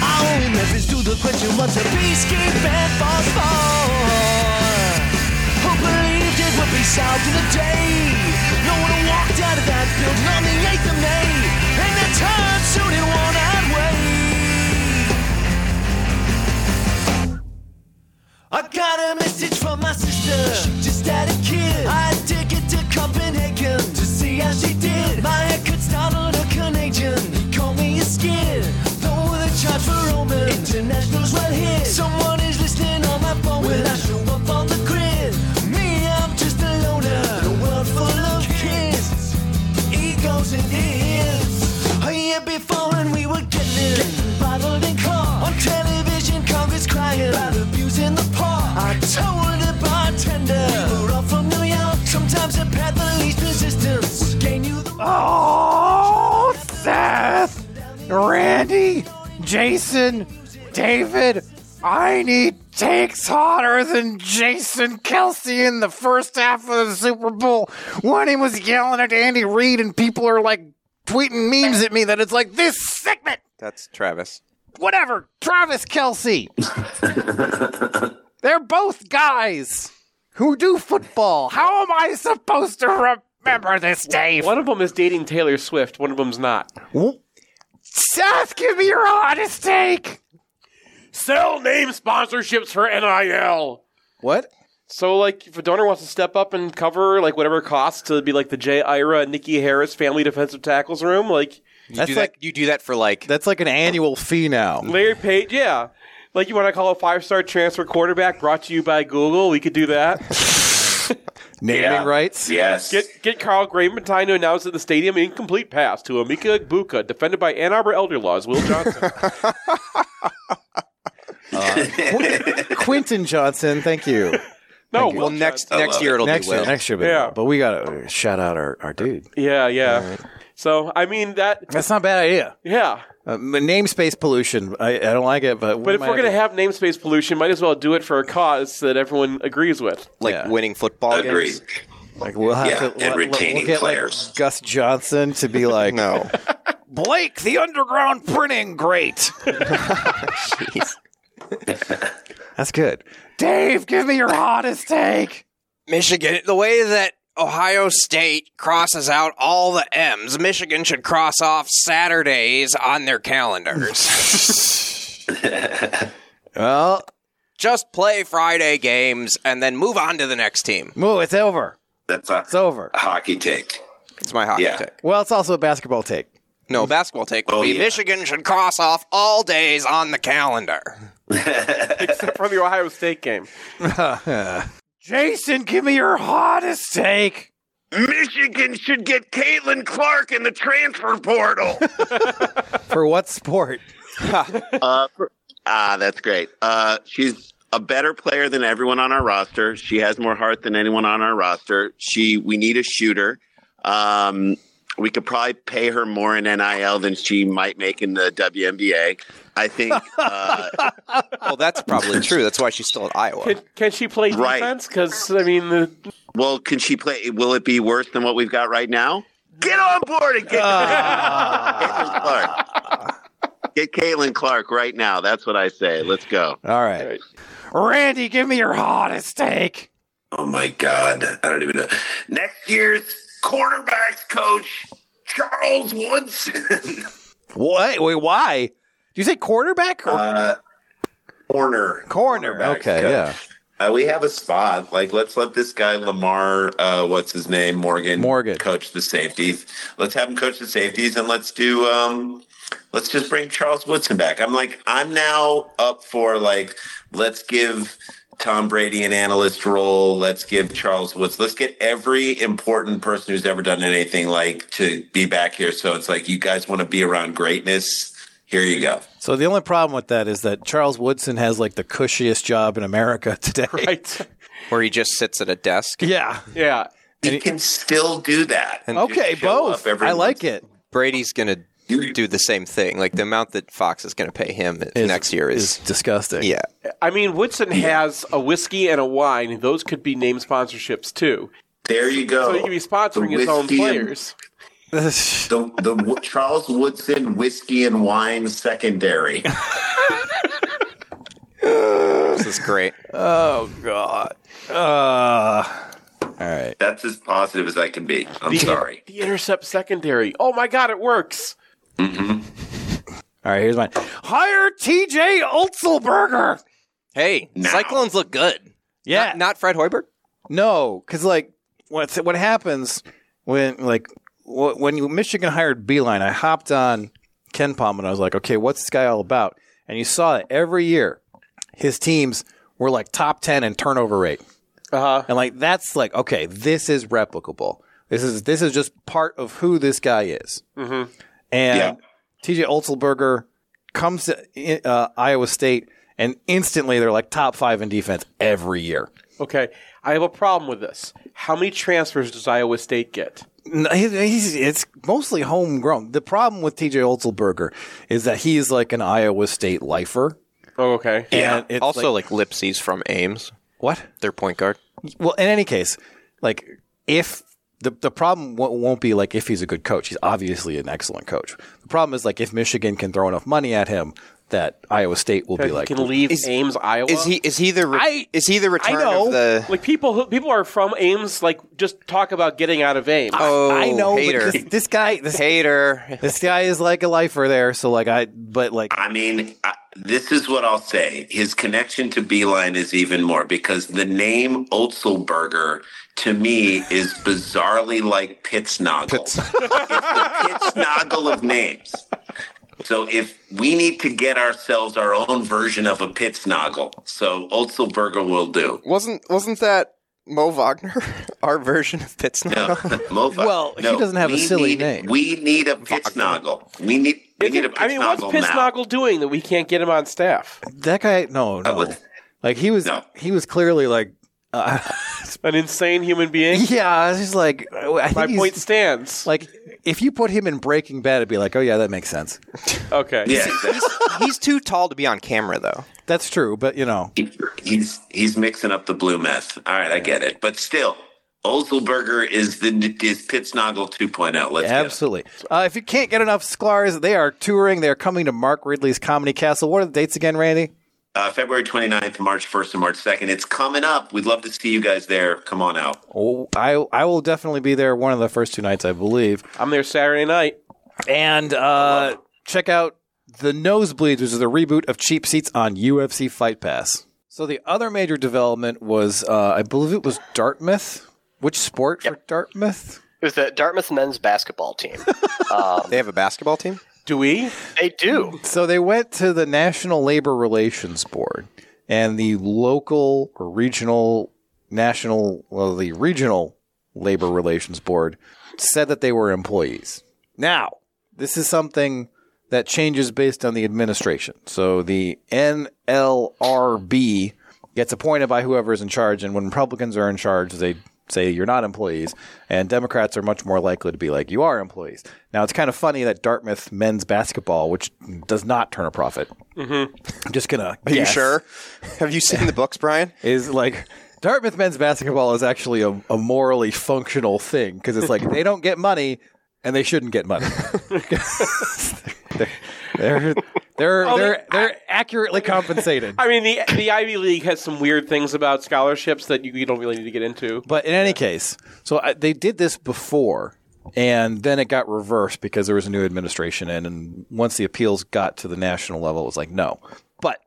Our reference to the question what's a peacekeeping force for? Who believed it would be solved in a day? No one walked out of that building on the 8th of May, and they turned soon in one-eyed way. I got a message from my sister. She just had a kid. I a ticket to Copenhagen to how she did. My haircut startled a Canadian. He called me a skid. Though the charge for Roman internationals well hit. Someone is listening on my phone when I show up on the grid. Me, I'm just a loner. A world full of kids, egos and ears. A year before and we were getting it. Bottled and caught on television, Congress crying about abuse in the park. I told the bartender we were all from New York. Sometimes the path Oh, Seth, Randy, Jason, David, I need takes hotter than Jason Kelce in the first half of the Super Bowl when he was yelling at Andy Reid and people are like tweeting memes at me that it's like this segment, That's Travis. whatever, Travis Kelce. (laughs) They're both guys who do football. How am I supposed to remember this, Dave? One of them is dating Taylor Swift. One of them's not. Seth, give me your honest take. Sell name sponsorships for NIL. What? So, like, if a donor wants to step up and cover like whatever it costs to be like the J. Ira Nicki Harris family defensive tackles room, like You That's do like- that. You do that for like That's like an annual fee now. Larry Page, yeah. Like you want to call a five star transfer quarterback brought to you by Google, we could do that. (laughs) (laughs) Naming Yeah. rights. Yes. Get get Carl Grapentine to announce at the stadium incomplete pass to Amika Buka, defended by Ann Arbor Elder Laws, Will Johnson. (laughs) Uh, Quinten Johnson, thank you. no, well, next next year it. it'll next be Will. year, next year, Yeah. but we gotta uh, shout out our, our dude. Yeah, yeah. So I mean that, That's not a bad idea. yeah. Uh, namespace pollution. I, I don't like it, but But if we're gonna have namespace pollution, might as well do it for a cause that everyone agrees with. Like Yeah. winning football Agreed. games. like we'll have Yeah, to and let- let- retaining we'll get, like, players. Gus Johnson to be like, No. (laughs) Blake, the underground printing, great. (laughs) That's good. Dave, give me your hottest take. Michigan, the way that Ohio State crosses out all the M's, Michigan should cross off Saturdays on their calendars. (laughs) (laughs) Well, Just play Friday games and then move on to the next team. moo, it's over. That's a It's over. hockey take. It's my hockey Yeah. take. Well, it's also a basketball take. No, basketball take would Oh, be yeah. Michigan should cross off all days on the calendar. (laughs) Except for the Ohio State game. Jason, give me your hottest take. Michigan should get Caitlin Clark in the transfer portal. (laughs) For what sport? (laughs) Uh, for- ah, that's great. Uh, she's a better player than everyone on our roster. She has more heart than anyone on our roster. She, we need a shooter. Um, we could probably pay her more in NIL than she might make in the WNBA. I think. Uh, Well, that's probably true. That's why she's still at Iowa. Can, can she play Right. defense? Because I mean, the, well, can she play? Will it be worse than what we've got right now? Get on board and get Caitlin Clark. Get Caitlin Clark right now. That's what I say. Let's go. All right. Randy, give me your hottest take. oh my God. I don't even know. Next year's quarterbacks coach, Charles Woodson. What? Wait, why? You say quarterback or Uh, corner. corner? Okay, yeah. Uh, we have a spot. Like, let's let this guy LaMar, uh, what's his name, Morgan, Morgan. coach the safeties. Let's have him coach the safeties, and let's do. um Let's just bring Charles Woodson back. I'm like, I'm now up for like, let's give Tom Brady an analyst role. Let's give Charles Woods. Let's get every important person who's ever done anything like to be back here. So it's like, you guys want to be around greatness. Here you go. So the only problem with that is that Charles Woodson has like the cushiest job in America (laughs) today. Right. (laughs) Where he just sits at a desk. Yeah. Yeah. He can still do that. And Okay, both. I like it. Brady's going to do the same thing. Like the amount that Fox is going to pay him Is- next year is, disgusting. yeah. I mean, Woodson has a whiskey and a wine. Those could be name sponsorships too. There you go. So he could be sponsoring his own whiskey and- players. (laughs) the the Charles Woodson whiskey and wine secondary. (laughs) This is great. oh God. Uh, all right. That's as positive as I can be. I'm The- sorry. The intercept secondary. Oh my God, it works. All right. Here's mine. Hire T.J. Otzelberger. Hey, Now. Cyclones look good. Yeah. Not, not Fred Hoiberg? No, because like what what happens when like wh- when you Michigan hired Beilein, I hopped on KenPom and I was like, okay, what's this guy all about? And you saw it every year. His teams were like top ten in turnover rate, Uh huh. and like that's like okay, this is replicable. This is this is just part of who this guy is. Mm-hmm. And Yeah. TJ Otzelberger comes to uh, Iowa State, and instantly they're like top five in defense every year. Okay. I have a problem with this. How many transfers does Iowa State get? No, he- he's, it's mostly homegrown. The problem with TJ Otzelberger is that he's like an Iowa State lifer. Oh, okay. And it's Also, like, like, Lipsey's from Ames, what? their point guard. Well, in any case, like if the the problem w- won't be like if he's a good coach. He's obviously an excellent coach. The problem is like if Michigan can throw enough money at him that Iowa State will That be he like can leave Is- Ames, Iowa. Is he is he the re- I- is he the return know. of the like people who people are from Ames? Like just talk about getting out of Ames. oh I know but hater this, this guy this, hater? this guy is like a lifer there. So like I but like I mean, I, this is what I'll say. His connection to Beilein is even more because the name Otzelberger to me is bizarrely like Pittsnogle. it's the Pittsnogle of names. So if we need to get ourselves our own version of a Pittsnogle, so Otzelberger will do. Wasn't wasn't that Mo Wagner (laughs) our version of No, Pittsnogle? (laughs) Mofa. Well, he doesn't have a silly need- name. We need a Pittsnogle. We need. We need a it- I mean, what's Pittsnogle now. Doing that we can't get him on staff? that guy no no was- like he was No. he was clearly like (laughs) uh, An insane human being. yeah I was just like I think My he's- point stands. Like, if you put him in Breaking Bad, it'd be like, oh yeah, that makes sense. okay. Yeah, exactly. He's too tall to be on camera though. That's true, but you know, He- he's he's mixing up the blue meth. All right, I get it, but still, Otzelberger is the is Pittsnogle 2.0. Let's get it. absolutely. Uh, if you can't get enough Sklar's, they are touring. They are coming to Mark Ridley's Comedy Castle. What are the dates again, Randy? Uh, February 29th, March 1st, and March 2nd. It's coming up. We'd love to see you guys there. Come on out. Oh, I I will definitely be there one of the first two nights, I believe. I'm there Saturday night. And uh, check out the Nosebleeds, which is the reboot of Cheap Seats on UFC Fight Pass. So the other major development was, uh, I believe it was Dartmouth. Which sport for Dartmouth? It was the Dartmouth men's basketball team. (laughs) Um, They have a basketball team. Do we? they do. So they went to the National Labor Relations Board and the local or regional national well the regional labor relations board said that they were employees. Now, this is something that changes based on the administration. So the NLRB gets appointed by whoever is in charge and when Republicans are in charge they say you're not employees and Democrats are much more likely to be like you are employees. Now it's kind of funny that Dartmouth men's basketball which does not turn a profit. I'm mm-hmm. (laughs) just going to Are you sure? Have you seen the books, Brian? (laughs) is like Dartmouth men's basketball is actually a, a morally functional thing because it's like they don't get money and they shouldn't get money. (laughs) they're they're they're, Oh, they're, they're accurately compensated. I mean, the the Ivy League has some weird things about scholarships that you, you don't really need to get into. But in any case, so I, they did this before And then it got reversed because there was a new administration in. And once the appeals got to the national level, it was like, no. But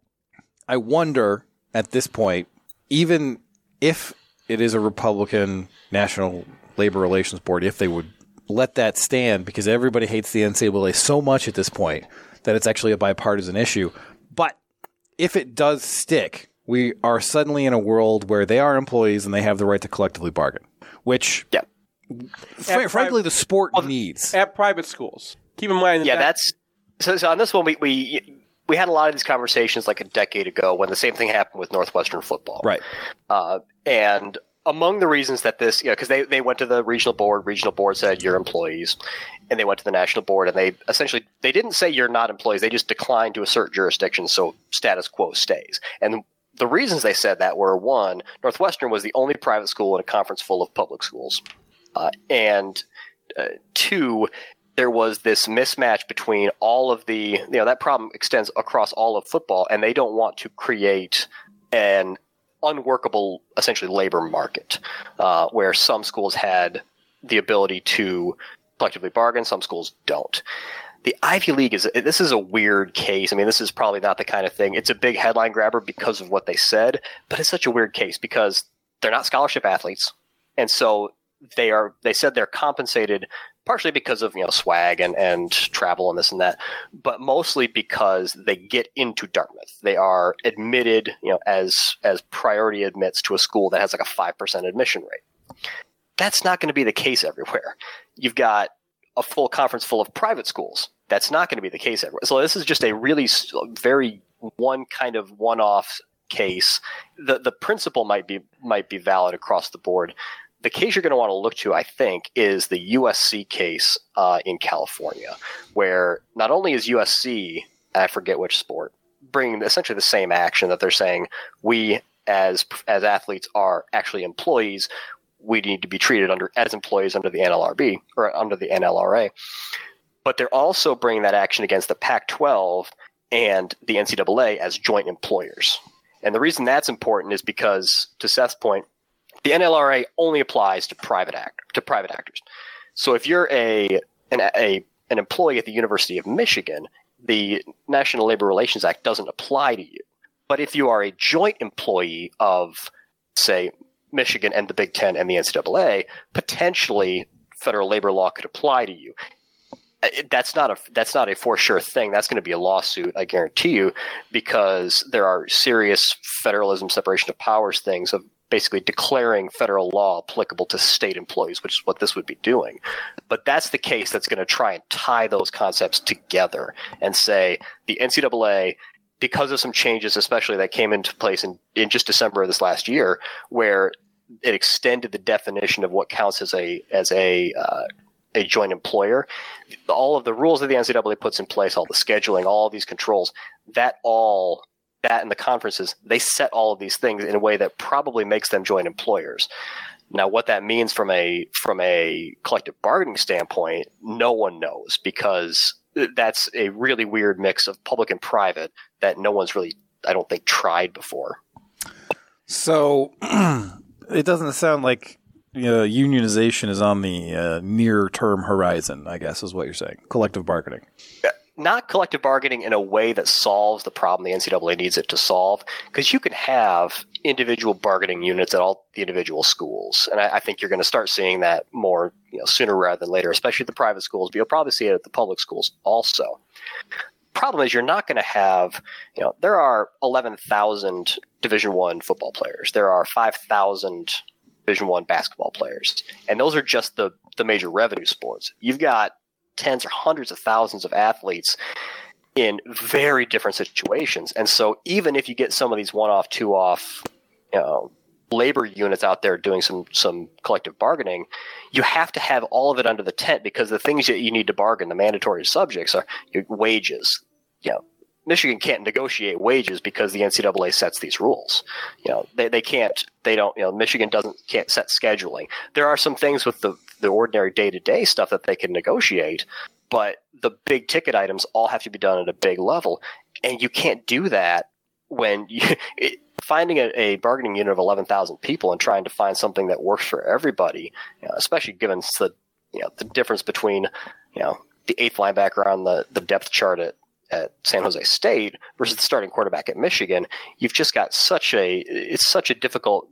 I wonder at this point, even if it is a Republican National Labor Relations Board, if they would let that stand because everybody hates the NCAA so much at this point that it's actually a bipartisan issue. But if it does stick, we are suddenly in a world where they are employees and they have the right to collectively bargain, which, yeah. fr- frankly, the sport needs. At private schools. Keep in mind that yeah, that- that's so, so. On this one, we, we we had a lot of these conversations like a decade ago when the same thing happened with Northwestern football, right? Uh, and among the reasons that this, you know, because they they went to the regional board, regional board said you're employees, and they went to the national board and they essentially they didn't say you're not employees, they just declined to assert jurisdiction, so status quo stays. And the reasons they said that were one, Northwestern was the only private school in a conference full of public schools, uh, and uh, two, there was this mismatch between all of the, you know, that problem extends across all of football, and they don't want to create an unworkable, essentially, labor market uh, where some schools had the ability to collectively bargain, some schools don't. The Ivy League is this is a weird case. I mean, this is probably not the kind of thing. It's a big headline grabber because of what they said, but it's such a weird case because they're not scholarship athletes, and so they are. They said they're compensated partially because of you know swag and, and travel and this and that, but mostly because they get into Dartmouth. They are admitted, you know, as as priority admits to a school that has like a five percent admission rate. That's not going to be the case everywhere. You've got a full conference full of private schools. That's not going to be the case everywhere. So this is just a really very one kind of one off case. The the principle might be might be valid across the board the case you're going to want to look to, I think, is the USC case uh, in California, where not only is USC, I forget which sport, bringing essentially the same action that they're saying we as as athletes are actually employees, we need to be treated under as employees under the NLRB or under the NLRA, but they're also bringing that action against the Pac-12 and the NCAA as joint employers. And the reason that's important is because, to Seth's point, the NLRA only applies to private act to private actors. So if you're a an, a an employee at the University of Michigan, the National Labor Relations Act doesn't apply to you. But if you are a joint employee of, say, Michigan and the Big Ten and the NCAA, potentially federal labor law could apply to you. Uh, That's not a that's not a for sure thing. That's going to be a lawsuit, I guarantee you, because there are serious federalism, separation of powers things of basically declaring federal law applicable to state employees, which is what this would be doing. But that's the case that's going to try and tie those concepts together and say the NCAA, because of some changes, especially that came into place in, in just December of this last year, where it extended the definition of what counts as a as a uh, a joint employer. All of the rules that the NCAA puts in place, all the scheduling, all these controls, that all that and the conferences, they set all of these things in a way that probably makes them joint employers. Now, what that means from a from a collective bargaining standpoint, no one knows because that's a really weird mix of public and private that no one's really, I don't think, tried before. So (clears throat) it doesn't sound like you know, unionization is on the uh, near term horizon, I guess, is what you're saying. Collective bargaining. Not collective bargaining in a way that solves the problem the NCAA needs it to solve, because you can have individual bargaining units at all the individual schools, and I, I think you're going to start seeing that more, you know, sooner rather than later, especially at the private schools. But you'll probably see it at the public schools also. Problem is, you're not going to have, you know, there are 11,000 Division One football players. There are 5,000 Division One basketball players, and those are just the the major revenue sports. You've got tens or hundreds of thousands of athletes in very different situations. And so even if you get some of these one off, two off, you know, labor units out there doing some some collective bargaining, you have to have all of it under the tent because the things that you need to bargain, the mandatory subjects are your wages. You know, Michigan can't negotiate wages because the NCAA sets these rules. You know, they, they can't, they don't, you know, Michigan doesn't, can't set scheduling. There are some things with the, the ordinary day to day stuff that they can negotiate, but the big ticket items all have to be done at a big level. And you can't do that when (laughs) you, it, finding a, a bargaining unit of 11,000 people and trying to find something that works for everybody, you know, especially given the you know the difference between you know the eighth linebacker on the the depth chart at at San Jose State versus the starting quarterback at Michigan, you've just got such a it's such a difficult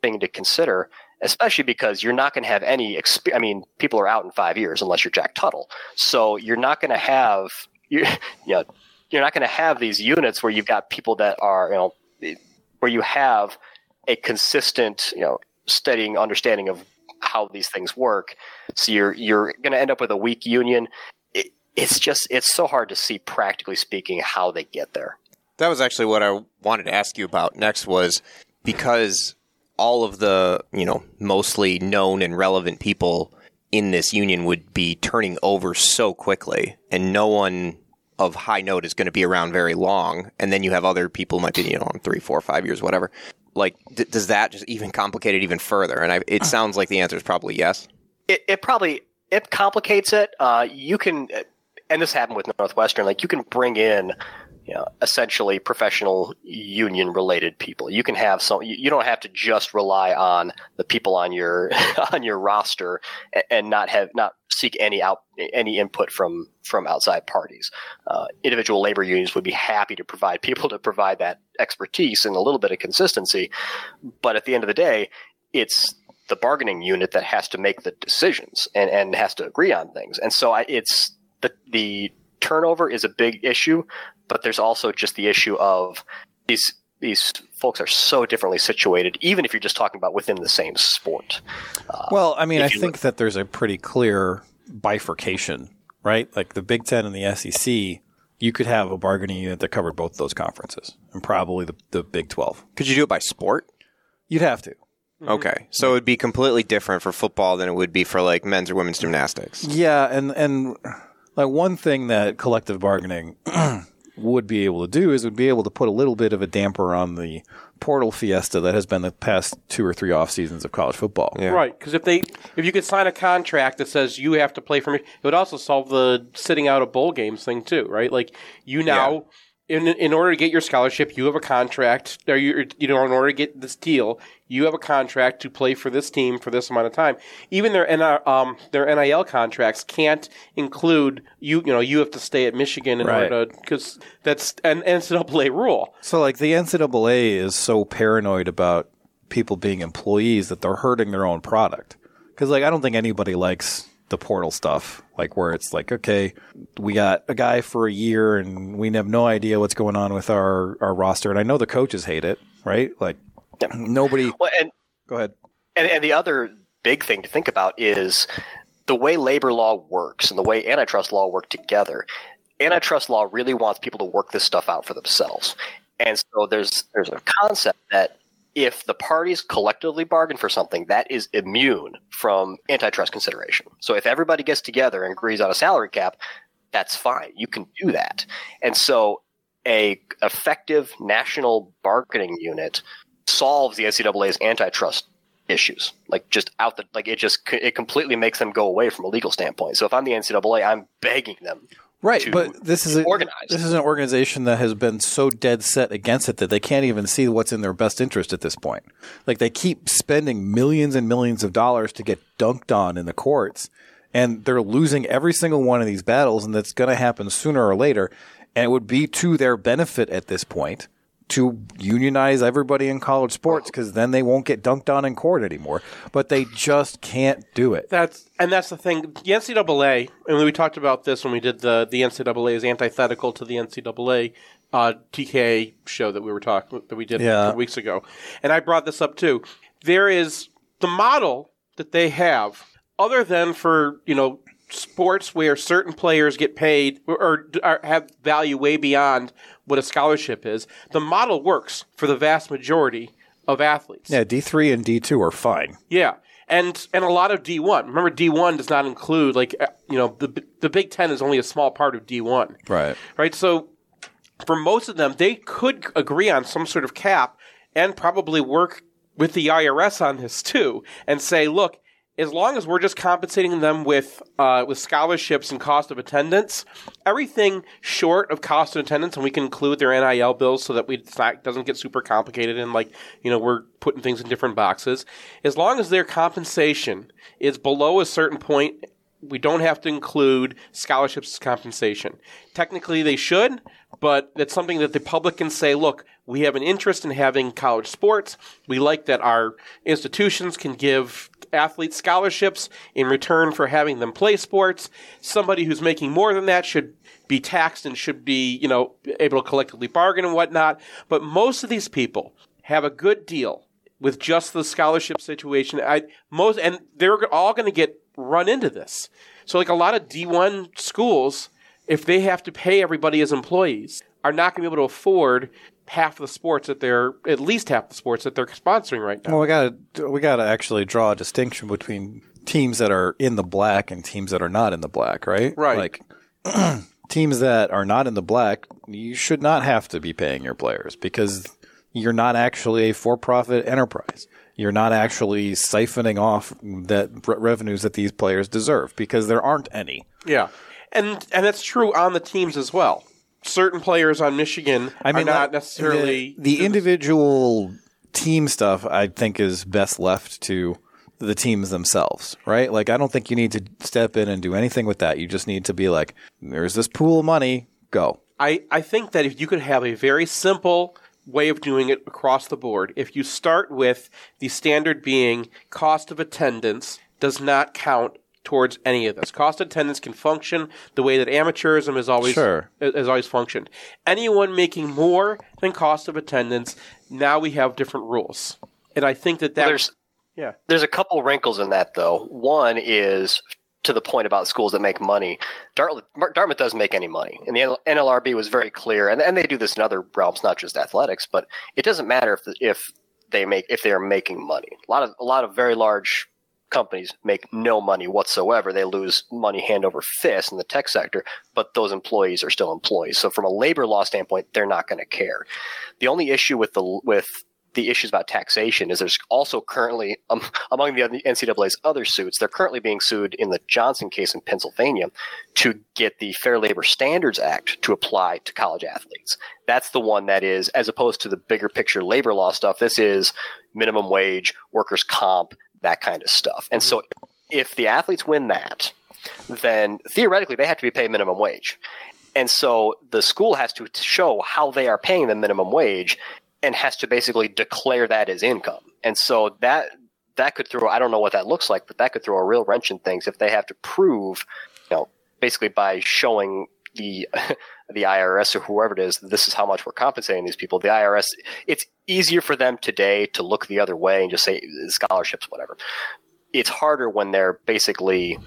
thing to consider, especially because you're not going to have any. Exp- I mean, people are out in five years unless you're Jack Tuttle, so you're not going to have (laughs) you you know you're not going to have these units where you've got people that are you know where you have a consistent you know studying understanding of how these things work. So you're you're going to end up with a weak union. It, it's just it's so hard to see practically speaking how they get there. That was actually what I wanted to ask you about next was because all of the, you know, mostly known and relevant people in this union would be turning over so quickly and no one of high note is going to be around very long and then you have other people who might be you know on three four five years whatever like d- does that just even complicate it even further and I, it sounds like the answer is probably yes It, it probably it complicates it. Uh, you can, and this happened with Northwestern. Like you can bring in, you know, essentially professional union related people. You can have some. You don't have to just rely on the people on your (laughs) on your roster and, and not have not seek any out any input from from outside parties. Uh, individual labor unions would be happy to provide (laughs) people to provide that expertise and a little bit of consistency. But at the end of the day, it's the bargaining unit that has to make the decisions and, and has to agree on things. And so I, it's the the turnover is a big issue, but there's also just the issue of these these folks are so differently situated, even if you're just talking about within the same sport. Uh, Well, I mean, I if you think that there's a pretty clear bifurcation, right? Like the Big Ten and the SEC, you could have a bargaining unit that covered both those conferences, and probably the, the Big Twelve. could you do it by sport You'd have to. okay so it would be completely different for football than it would be for like men's or women's gymnastics Yeah, and and like one thing that collective bargaining (clears throat) would be able to do is would be able to put a little bit of a damper on the portal fiesta that has been the past two or three off seasons of college football. Right, because if they if you could sign a contract that says you have to play for me, it would also solve the sitting out of bowl games thing too, right? Like you now, in in order to get your scholarship, you have a contract, or you you know, in order to get this deal, you have a contract to play for this team for this amount of time. Even their NR, um their NIL contracts can't include you. You know, you have to stay at Michigan in Right. order because that's an NCAA rule. So like the NCAA is so paranoid about people being employees that they're hurting their own product. Because like I don't think anybody likes the portal stuff, like where it's like, okay, we got a guy for a year and we have no idea what's going on with our our roster, and I know the coaches hate it, right? Like nobody. Well, and Go ahead. And, and the other big thing to think about is the way labor law works and the way antitrust law work together. Antitrust law really wants people to work this stuff out for themselves. And so there's there's a concept that if the parties collectively bargain for something, that is immune from antitrust consideration. So if everybody gets together and agrees on a salary cap, that's fine. You can do that. And so a effective national bargaining unit solves the NCAA's antitrust issues. Like just out the like it just it completely makes them go away from a legal standpoint. So if I'm the NCAA, I'm begging them. Right, but this is a, organize. This is an organization that has been so dead set against it that they can't even see what's in their best interest at this point. Like they keep spending millions and millions of dollars to get dunked on in the courts, and they're losing every single one of these battles, and that's going to happen sooner or later. And it would be to their benefit at this point to unionize everybody in college sports because then they won't get dunked on in court anymore. But they just can't do it. That's and that's the thing. The NCAA, and we talked about this when we did the the NCAA is antithetical to the NCAA uh, TKA show that we were talking that we did Yeah. weeks ago, and I brought this up too. There is the model that they have, other than for you know sports where certain players get paid or, or have value way beyond what a scholarship is. The model works for the vast majority of athletes. Yeah, D three and D two are fine. Yeah, and and a lot of D one. Remember, D one does not include like uh, you know the the Big Ten is only a small part of D one, Right. right? So for most of them, they could agree on some sort of cap and probably work with the IRS on this too, and say, look. As long as we're just compensating them with uh, with scholarships and cost of attendance, everything short of cost of attendance, and we can include their NIL bills so that we it's not doesn't get super complicated and like you know we're putting things in different boxes. As long as their compensation is below a certain point, we don't have to include scholarships as compensation. Technically, they should, but it's something that the public can say, look, we have an interest in having college sports. We like that our institutions can give athletes scholarships in return for having them play sports. Somebody who's making more than that should be taxed and should be, you know, able to collectively bargain and whatnot. But most of these people have a good deal with just the scholarship situation. I most and they're all going to get run into this. So like a lot of D1 schools, if they have to pay everybody as employees, are not going to be able to afford half the sports that they're at least half the sports that they're sponsoring right now. Well, we got to we got to actually draw a distinction between teams that are in the black and teams that are not in the black, right? Right. Like (clears throat) teams that are not in the black, you should not have to be paying your players because you're not actually a for-profit enterprise. You're not actually siphoning off that re- revenues that these players deserve because there aren't any. Yeah, and and that's true on the teams as well. Certain players on Michigan I mean, are not necessarily the, the individual team stuff. I think is best left to the teams themselves, right? Like, I don't think you need to step in and do anything with that. You just need to be like, "There's this pool of money, go." I, I think that if you could have a very simple way of doing it across the board, if you start with the standard being cost of attendance does not count towards any of this. Cost attendance can function the way that amateurism has always Sure. Uh, has always functioned. Anyone making more than cost of attendance, now we have different rules. And I think that that Well, there's yeah. There's a couple wrinkles in that, though. One is to the point about schools that make money. Dartmouth, Dartmouth doesn't make any money, and the NLRB was very clear, and, and they do this in other realms, not just athletics. But it doesn't matter if if they make if they are making money. A lot of a lot of very large companies make no money whatsoever. They lose money hand over fist in the tech sector, but those employees are still employees. So from a labor law standpoint, they're not going to care. The only issue with the with the issues about taxation is there's also currently um, among the NCAA's other suits, they're currently being sued in the Johnson case in Pennsylvania to get the Fair Labor Standards Act to apply to college athletes. That's the one that is, as opposed to the bigger picture labor law stuff. This is minimum wage, workers' comp, that kind of stuff. And mm-hmm. so, if the athletes win that, then theoretically they have to be paid minimum wage. And so the school has to show how they are paying the minimum wage and has to basically declare that as income. And so that that could throw I don't know what that looks like, but that could throw a real wrench in things if they have to prove, you know, basically by showing the (laughs) the IRS or whoever it is, this is how much we're compensating these people. The IRS, it's easier for them today to look the other way and just say scholarships, whatever. It's harder when they're basically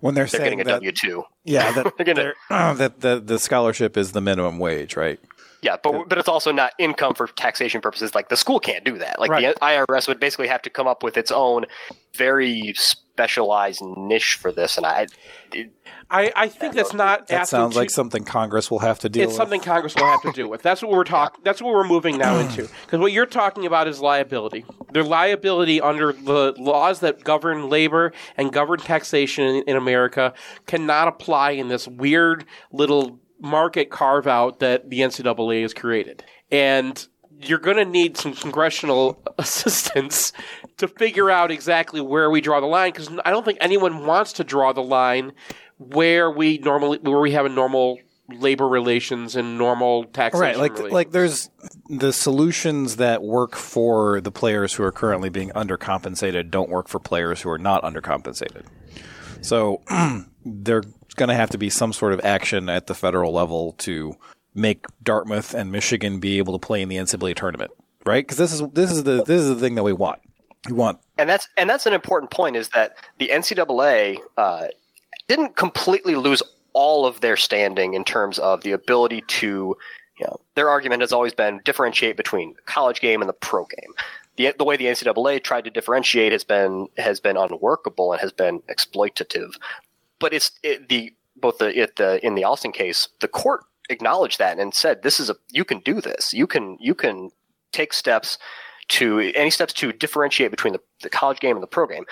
When they're, they're saying getting a that, W two. yeah, that, (laughs) They're gonna- (clears throat) that the the scholarship is the minimum wage, right? Yeah, but but it's also not income for taxation purposes. Like the school can't do that. Like Right. the IRS would basically have to come up with its own very specialized niche for this. And I, it, I, I think that's not That sounds too- like something Congress will have to deal it's with. something Congress will have to do with. That's what we're talking. That's what we're moving now into. (clears throat) Because what you're talking about is liability. Their liability under the laws that govern labor and govern taxation in, in America cannot apply in this weird little market carve out that the NCAA has created. And you're going to need some congressional (laughs) assistance to figure out exactly where we draw the line. Because I don't think anyone wants to draw the line where we normally where we have a normal labor relations and normal taxation. right like relations. like there's the solutions that work for the players who are currently being undercompensated don't work for players who are not undercompensated so (clears throat) there's going to have to be some sort of action at the federal level to make Dartmouth and Michigan be able to play in the NCAA tournament right because this is this is the this is the thing that we want we want and that's and that's an important point is that the NCAA uh, didn't completely lose all of their standing in terms of the ability to, you know, their argument has always been differentiate between college game and the pro game. The, the way the NCAA tried to differentiate has been has been unworkable and has been exploitative. But it's it, the both the, it, the in the Alston case, the court acknowledged that and said this is a you can do this. You can you can take steps to any steps to differentiate between the, the college game and the pro game.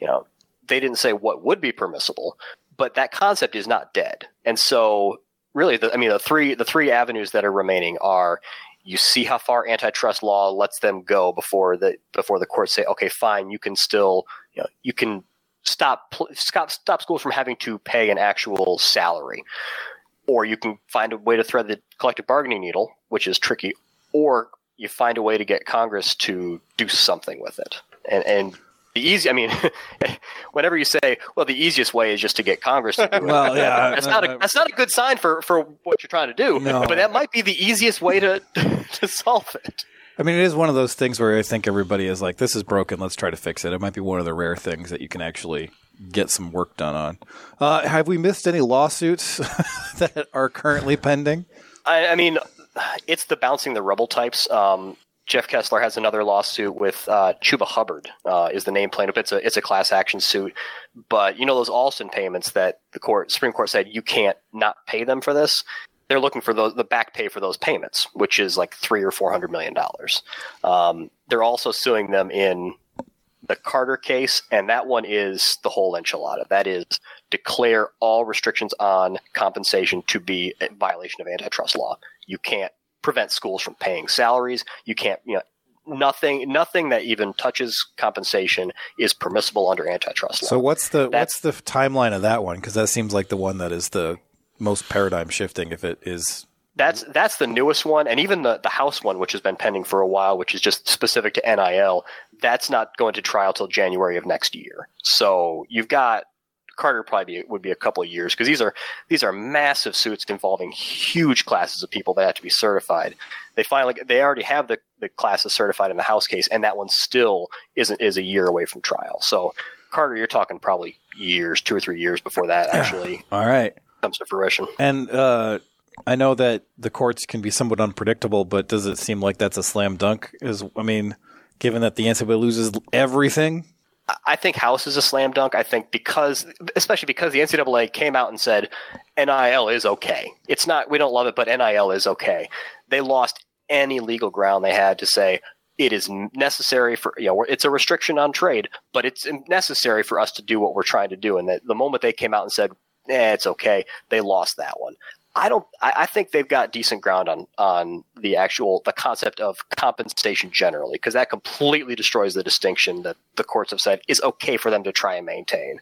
You know, they didn't say what would be permissible, but that concept is not dead. And so, really, the, I mean, the three the three avenues that are remaining are you see how far antitrust law lets them go before the before the courts say, okay, fine, you can still you know you can stop stop stop schools from having to pay an actual salary, or you can find a way to thread the collective bargaining needle, which is tricky, or you find a way to get Congress to do something with it, and and. The easy, I mean, (laughs) whenever you say, "Well, the easiest way is just to get Congress to do it," Well, yeah, (laughs) that's not a that's not a good sign for for what you're trying to do. No. But that might be the easiest way to (laughs) to solve it. I mean, it is one of those things where I think everybody is like, "This is broken. Let's try to fix it." It might be one of the rare things that you can actually get some work done on. Uh, have we missed any lawsuits (laughs) that are currently pending? I, I mean, it's the bouncing the rebel types. Um, Jeff Kessler has another lawsuit with uh, Chuba Hubbard uh, is the name plaintiff. It's a it's a class action suit, but you know those Alston payments that the court Supreme Court said you can't not pay them for this. They're looking for those, the back pay for those payments, which is like three or four hundred million dollars. Um, they're also suing them in the Carter case, and that one is the whole enchilada. That is declare all restrictions on compensation to be a violation of antitrust law. You can't prevent schools from paying salaries. You can't, you know, nothing, nothing that even touches compensation is permissible under antitrust law. So what's the what's the timeline of that one? Because that seems like the one that is the most paradigm shifting. If it is That's that's the newest one, and even the the House one, which has been pending for a while, which is just specific to NIL. That's not going to trial till January of next year. So you've got Carter probably be, would be a couple of years because these are these are massive suits involving huge classes of people that have to be certified. They finally they already have the the classes certified in the House case, and that one still isn't is a year away from trial. So Carter, you're talking probably years, two or three years before that actually all right. Comes to fruition. And uh, I know that the courts can be somewhat unpredictable, but does it seem like that's a slam dunk? Is I mean, given that the NCAA loses everything, I think House is a slam dunk. I think because, especially because the NCAA came out and said NIL is okay. It's not, we don't love it, but NIL is okay. They lost any legal ground they had to say it is necessary for, you know, it's a restriction on trade, but it's necessary for us to do what we're trying to do. And the, the moment they came out and said, eh, it's okay, they lost that one. I don't. I, I think they've got decent ground on on the actual the concept of compensation generally, because that completely destroys the distinction that the courts have said is okay for them to try and maintain.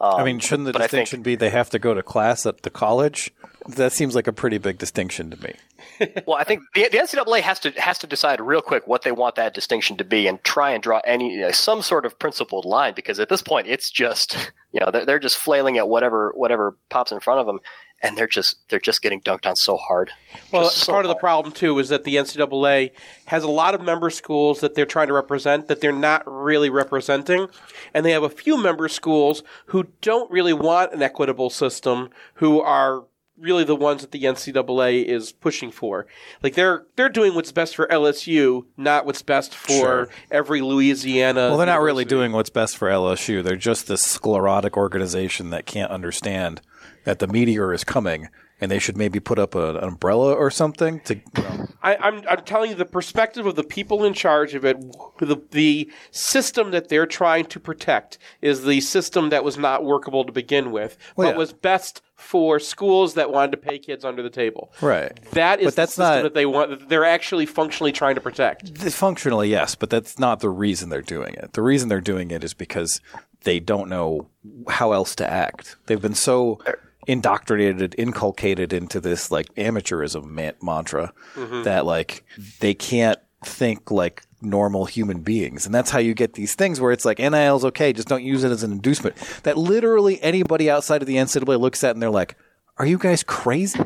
Um, I mean, shouldn't the I think- distinction be they have to go to class at the college? That seems like a pretty big distinction to me. (laughs) well, I think the, the NCAA has to has to decide real quick what they want that distinction to be, and try and draw any you know, some sort of principled line. Because at this point, it's just (laughs) you know they're, they're just flailing at whatever whatever pops in front of them, and they're just they're just getting dunked on so hard. Well, so part of the problem too is that the NCAA has a lot of member schools that they're trying to represent that they're not really representing, and they have a few member schools who don't really want an equitable system, who are really the ones that the NCAA is pushing for. Like they're they're doing what's best for LSU, not what's best for Sure. every Louisiana. Well, they're not really doing what's best for LSU. They're just this sclerotic organization that can't understand that the meteor is coming, and they should maybe put up a, an umbrella or something to. You know, I, I'm I'm telling you the perspective of the people in charge of it. The the system that they're trying to protect is the system that was not workable to begin with, Well, but yeah. was best for schools that wanted to pay kids under the table. right. That is But that's the system not- that they want. That they're actually functionally trying to protect. Functionally, yes, but that's not the reason they're doing it. The reason they're doing it is because they don't know how else to act. They've been so indoctrinated, inculcated into this like amateurism man- mantra Mhm. that like they can't think like normal human beings. And that's how you get these things where it's like NIL is okay, just don't use it as an inducement. That literally anybody outside of the NCAA looks at and they're like, "Are you guys crazy?"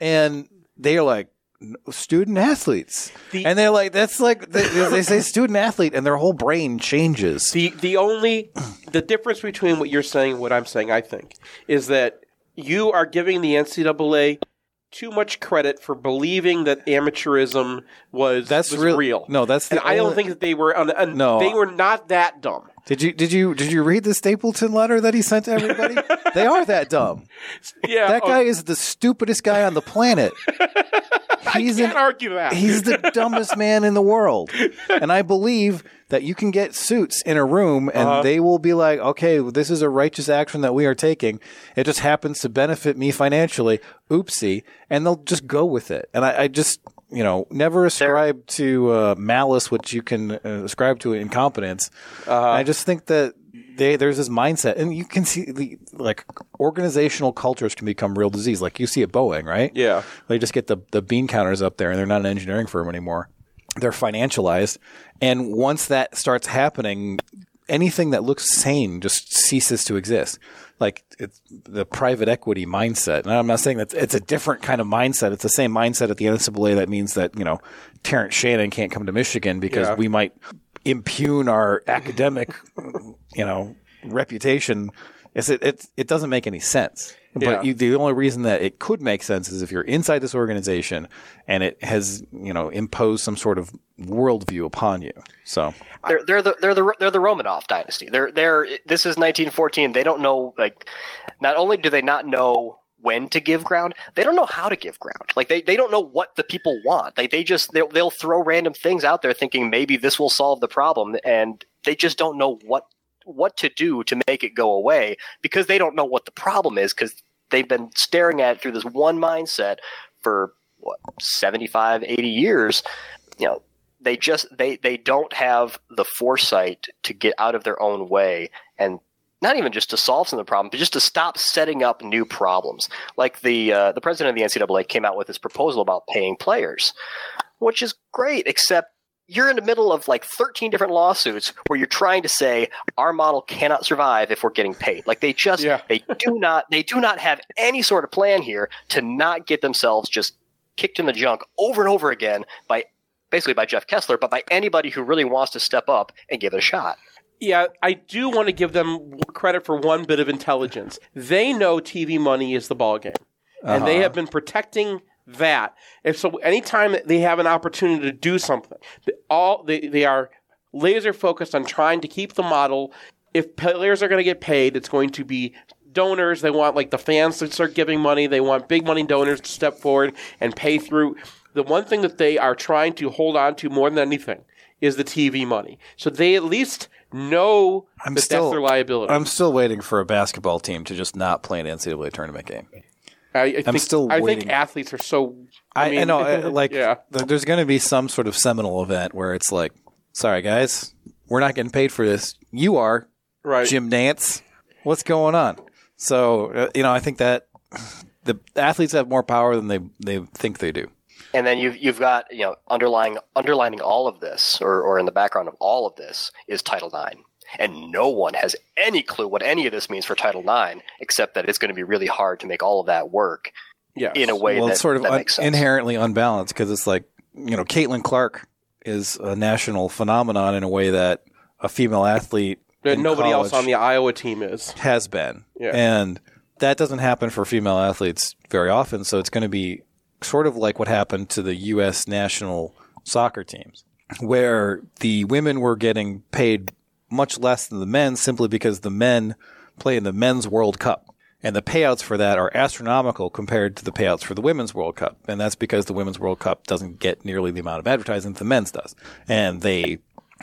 And they're like, student athletes. and they're like, that's like, they, they say student athlete, and their whole brain changes. The the only the difference between what you're saying and what I'm saying, I think, is that you are giving the NCAA too much credit for believing that amateurism was That's was real- real. no, that's the and I don't think that they were. un- un- No. they were not that dumb. Did you did you did you read the Stapleton letter that he sent to everybody? (laughs) they are that dumb. Yeah, That oh, guy is the stupidest guy on the planet. (laughs) he's can't an- argue that. He's the dumbest man in the world. And I believe that you can get suits in a room and Uh-huh. they will be like, okay, this is a righteous action that we are taking. It just happens to benefit me financially. Oopsie. And they'll just go with it. And I, I just, you know, never ascribe to uh, malice, which you can uh, ascribe to incompetence. Uh-huh. I just think that they, there's this mindset, and you can see the like organizational cultures can become real disease. Like you see at Boeing, right? Yeah. They just get the, the bean counters up there and they're not an engineering firm anymore. They're financialized. And once that starts happening, anything that looks sane just ceases to exist. Like it's the private equity mindset. And I'm not saying that it's a different kind of mindset. It's the same mindset at the NCAA that means that, you know, Terrence Shannon can't come to Michigan because Yeah. we might impugn our academic, (laughs) you know, reputation. It's, it, it, it doesn't make any sense. But Yeah. you, the only reason that it could make sense is if you're inside this organization and it has, you know, imposed some sort of worldview upon you. So They're they're the they're the they're the Romanov dynasty. They're they're this is 1914. They don't know like not only do they not know when to give ground, they don't know how to give ground. Like they, they don't know what the people want. Like they just they'll, they'll throw random things out there thinking maybe this will solve the problem and they just don't know what what to do to make it go away because they don't know what the problem is because they've been staring at it through this one mindset for what 75 80 years you know they just they they don't have the foresight to get out of their own way and not even just to solve some of the problem, but just to stop setting up new problems. Like the uh, the president of the NCAA came out with this proposal about paying players, which is great, except you're in the middle of like 13 different lawsuits where you're trying to say our model cannot survive if we're getting paid. Like they just they do not they do not have any sort of plan here to not get themselves just kicked in the junk over and over again by basically by Jeff Kessler, but by anybody who really wants to step up and give it a shot. Yeah, I do want to give them credit for one bit of intelligence. They know TV money is the ball game, and they Uh-huh. have been protecting that. And so, anytime they have an opportunity to do something, they, all they, they are laser focused on trying to keep the model. If players are going to get paid, it's going to be donors. They want like the fans to start giving money. They want big money donors to step forward and pay through. The one thing that they are trying to hold on to more than anything is the TV money. So they at least know I'm that still that's their liability. I'm still waiting for a basketball team to just not play an NCAA tournament game. I, I I'm think, still I waiting. think athletes are so. I, I, I, mean, know, (laughs) like, yeah. there's going to be some sort of seminal event where it's like, sorry guys, we're not getting paid for this. You are, Right. Jim Nantz. What's going on? So, uh, you know, I think that (sighs) the athletes have more power than they they think they do. And then you've you've got you know underlying underlining all of this, or or in the background of all of this, is Title IX. And no one has any clue what any of this means for Title IX, except that it's going to be really hard to make all of that work Yes. in a way well, that, it's sort of that un- sense. inherently unbalanced because it's like you know, Caitlin Clark is a national phenomenon in a way that a female athlete That nobody else on the Iowa team is. has been. Yeah. And that doesn't happen for female athletes very often. So it's going to be sort of like what happened to the U.S. national soccer teams, where the women were getting paid much less than the men simply because the men play in the men's World Cup. And the payouts for that are astronomical compared to the payouts for the women's World Cup. And that's because the women's World Cup doesn't get nearly the amount of advertising that the men's does. And they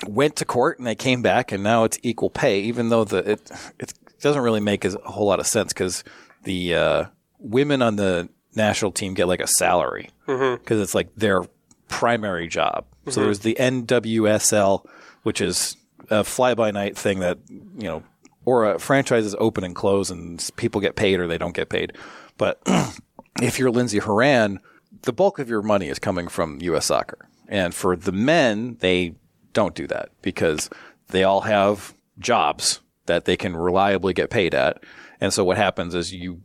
went to court and they came back and now it's equal pay, even though the, it, it doesn't really make a whole lot of sense because the, uh, women on the national team get like a salary because it's like their primary job. So Mhm. there's the NWSL, which is a fly by night thing that, you know, or a franchises open and close and people get paid or they don't get paid. But (clears throat) if you're Lindsey Horan, the bulk of your money is coming from U.S. soccer. And for the men, they don't do that because they all have jobs that they can reliably get paid at. And so what happens is you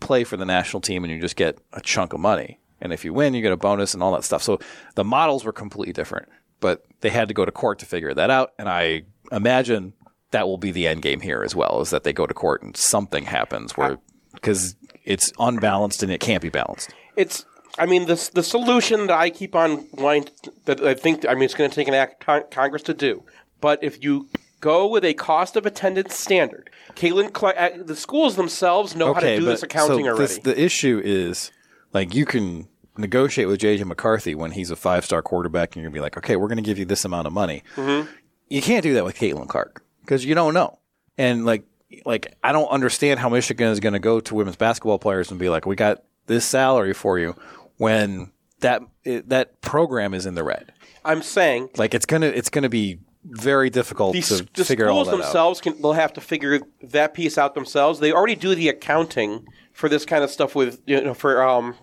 play for the national team and you just get a chunk of money. And if you win, you get a bonus and all that stuff. So the models were completely different, but they had to go to court to figure that out. And I imagine that will be the end game here as well, is that they go to court and something happens where, because it's unbalanced and it can't be balanced. It's. I mean, the the solution that I keep on wanting that I think I mean it's going to take an act con- Congress to do. But if you go with a cost of attendance standard, Caitlin, uh, the schools themselves know how to do this accounting so already. this- the issue is like you can negotiate with JJ McCarthy when he's a five star quarterback and you're going to be like, okay, we're going to give you this amount of money. Mm-hmm. You can't do that with Caitlin Clark because you don't know. And like, like I don't understand how Michigan is going to go to women's basketball players and be like, we got this salary for you when that that program is in the red. I'm saying Like it's gonna it's gonna be very difficult the, to the figure schools out. themselves can they'll have to figure that piece out themselves. They already do the accounting for this kind of stuff with you know for um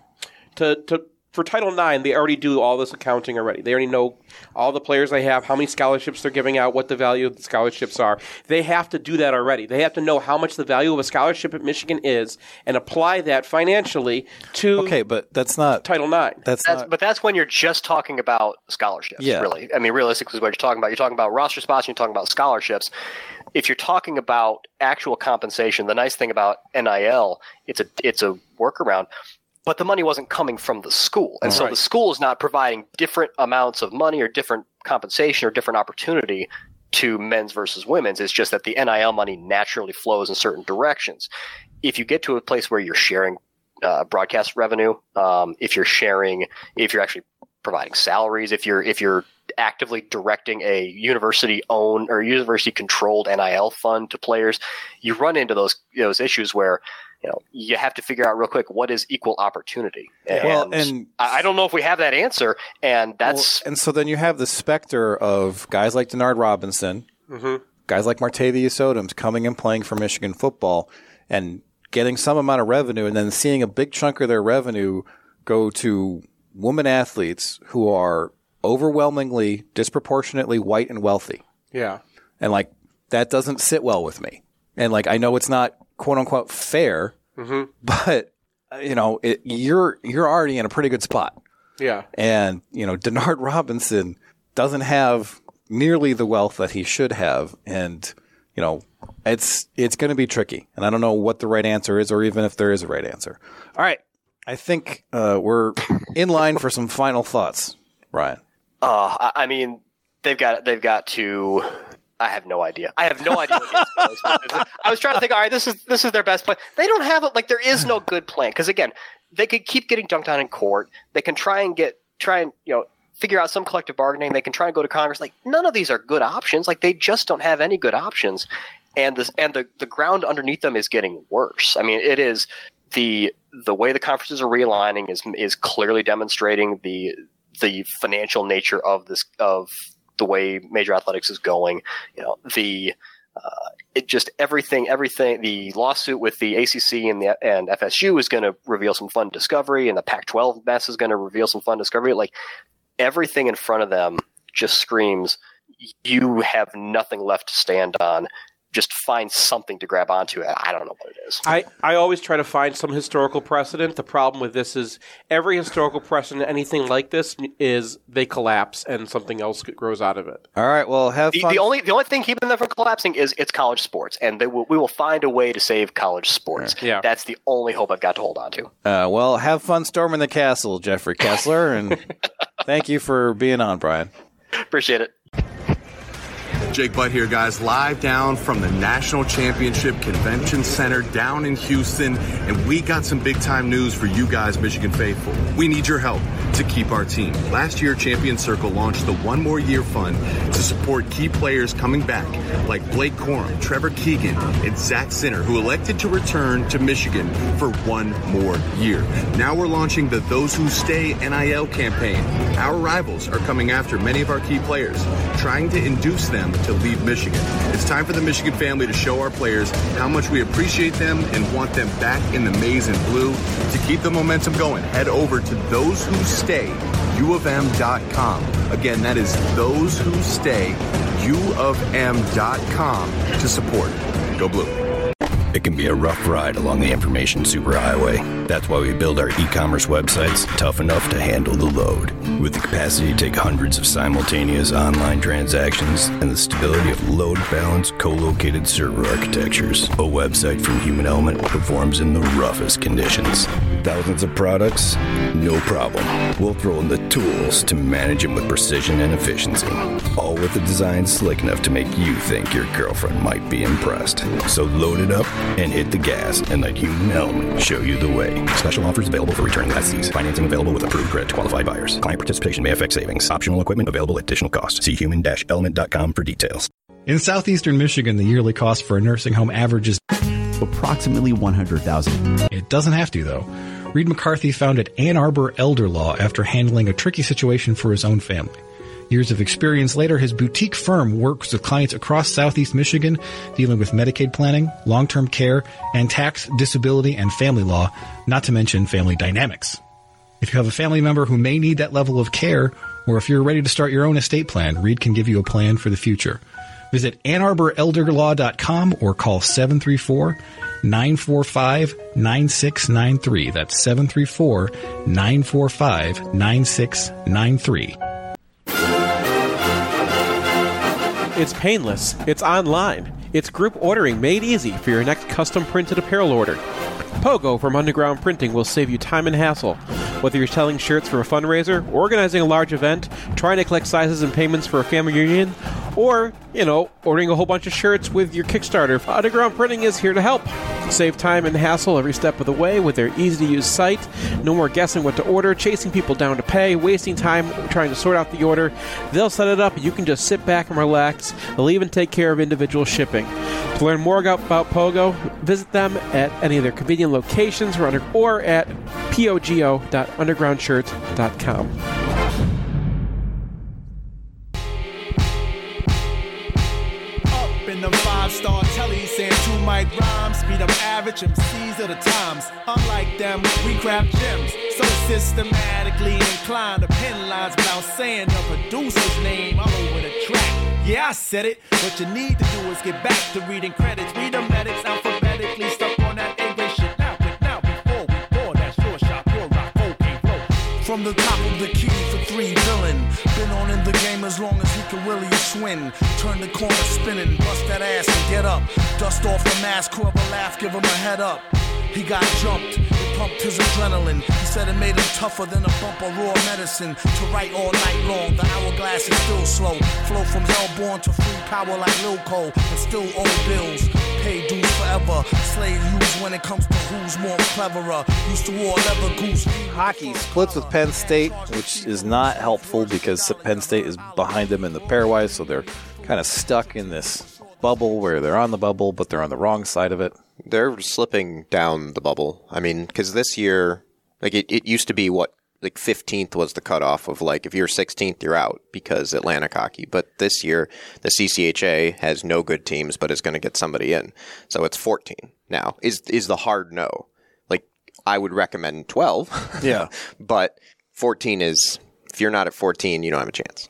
to to for Title IX, they already do all this accounting already. They already know all the players they have, how many scholarships they're giving out, what the value of the scholarships are. They have to do that already. They have to know how much the value of a scholarship at Michigan is and apply that financially to Okay, but that's not Title IX. That's, That's, not but that's when you're just talking about scholarships. Yeah. Really, I mean, realistically, is what you're talking about. You're talking about roster spots. And you're talking about scholarships. If you're talking about actual compensation, the nice thing about NIL, it's a it's a workaround. But the money wasn't coming from the school, and so Right. the school is not providing different amounts of money or different compensation or different opportunity to men's versus women's. It's just that the NIL money naturally flows in certain directions. If you get to a place where you're sharing uh, broadcast revenue, um, if you're sharing, if you're actually providing salaries, if you're if you're actively directing a university owned or university controlled NIL fund to players, you run into those those issues where you know you have to figure out real quick what is equal opportunity. And, Well, and- I I don't know if we have that answer, and that's Well, and so then you have the specter of guys like Denard Robinson, Mm-hmm. guys like Martavius Odoms coming and playing for Michigan football and getting some amount of revenue, and then seeing a big chunk of their revenue go to women athletes who are overwhelmingly, disproportionately white and wealthy. Yeah. And like that doesn't sit well with me. And like I know it's not quote unquote fair, Mm-hmm. but you know it, you're you're already in a pretty good spot. Yeah. And, you know, Denard (laughs) Robinson doesn't have nearly the wealth that he should have. And, you know, it's it's going to be tricky. And I don't know what the right answer is or even if there is a right answer. All right. I think uh, we're (laughs) in line for some final thoughts, Ryan. Uh, I, I mean, they've got they've got to. I have no idea. I have no idea. I was trying to think. All right, this is this is their best plan. They don't have it. Like there is no good plan because again, they could keep getting dunked on in court. They can try and get try and you know figure out some collective bargaining. They can try and go to Congress. Like none of these are good options. Like they just don't have any good options. And this and the the ground underneath them is getting worse. I mean, it is the the way the conferences are realigning is is clearly demonstrating the the financial nature of this of the way major athletics is going. You know, the uh, it just everything everything the lawsuit with the ACC and the and FSU is going to reveal some fun discovery, and the Pac-12 mess is going to reveal some fun discovery. Like everything in front of them just screams, you have nothing left to stand on. Just find something to grab onto. I don't know what it is. I, I always try to find some historical precedent. The problem with this is every historical precedent, anything like this, is they collapse and something else grows out of it. All right. Well, have The, fun. the only the only thing keeping them from collapsing is it's college sports, and they will, we will find a way to save college sports. Yeah. That's the only hope I've got to hold on to. uh, well, have fun storming the castle, Jeffrey Kessler. And (laughs) thank you for being on, Brian. Appreciate it. Jake Butt here, guys, live down from the National Championship Convention Center down in Houston, and we got some big time news for you guys, Michigan faithful. We need your help to keep our team. Last year, Champion Circle launched the One More Year Fund to support key players coming back, like Blake Corum, Trevor Keegan, and Zak Zinter, who elected to return to Michigan for one more year. Now we're launching the Those Who Stay NIL campaign. Our rivals are coming after many of our key players, trying to induce them to leave Michigan. It's time for the Michigan family to show our players how much we appreciate them and want them back in the maize and blue. To keep the momentum going, head over to Those Who Stay, uofm.com. Again, that is Those Who Stay, uofm.com to support. Go Blue. It can be a rough ride along the information superhighway. That's why we build our e commerce websites tough enough to handle the load. With the capacity to take hundreds of simultaneous online transactions and the stability of load balanced co located server architectures, a website from Human Element performs in the roughest conditions. Thousands of products? No problem. We'll throw in the tools to manage them with precision and efficiency. All with a design slick enough to make you think your girlfriend might be impressed. So load it up and hit the gas and let Human Element show you the way. Special offers available for returning lessees. Financing available with approved credit to qualified buyers. Client participation may affect savings. Optional equipment available at additional cost. See human-element.com for details. In southeastern Michigan, the yearly cost for a nursing home averages approximately 100,000. It doesn't have to though. Reed McCarthy founded Ann Arbor Elder Law after handling a tricky situation for his own family. Years of experience later, his boutique firm works with clients across southeast Michigan dealing with Medicaid planning, long-term care, and tax, disability, and family law, not to mention family dynamics. If you have a family member who may need that level of care, or if you're ready to start your own estate plan, Reed can give you a plan for the future. Visit AnnArborElderLaw.com or call 734 945 9693. That's 734 945 9693. It's painless. It's online. It's group ordering made easy for your next custom printed apparel order. Pogo from Underground Printing will save you time and hassle. Whether you're selling shirts for a fundraiser, organizing a large event, trying to collect sizes and payments for a family reunion, or, you know, ordering a whole bunch of shirts with your Kickstarter, Underground Printing is here to help. Save time and hassle every step of the way with their easy to use site. No more guessing what to order, chasing people down to pay, wasting time trying to sort out the order. They'll set it up, you can just sit back and relax. They'll even take care of individual shipping. To learn more about Pogo, visit them at any of their convenient locations or, under, or at pogo.undergroundshirt.com. Up in them five star tellies saying two mic rhymes. Speed up average MCs of the times. Unlike them, we craft gems. So systematically inclined to pen lines without saying the producer's name all over the track. Yeah, I said it. What you need to do is get back to reading credits. Read the medics alphabetically stuck on that English shit. Now, but now, before we pour that short shot, pour rock, cocaine flow. From the top of the key for three villain. Been on in the game as long as he can really swing. Turn the corner spinning, bust that ass and get up. Dust off the mask, whoever laugh, give him a head up. He got jumped, pumped his adrenaline. He said it made him tougher than a bump of raw medicine. To write all night long, the hourglass is still slow. Flow from hellborn to free power like Lil Cole, and still owe bills. Pay dues forever. Slave use when it comes to who's more cleverer. Used to war leather goose. Hockey splits with Penn State, which is not helpful because Penn State is behind them in the pairwise, so they're kind of stuck in this bubble where they're on the bubble, but they're on the wrong side of it. They're slipping down the bubble. I mean, because this year, like it, it used to be what like 15th was the cutoff of like if you're 16th you're out because Atlantic hockey. But this year the CCHA has no good teams, but is going to get somebody in, so it's 14 now. Is is the hard no? Like I would recommend 12. (laughs) Yeah. but 14 is if you're not at 14, you don't have a chance.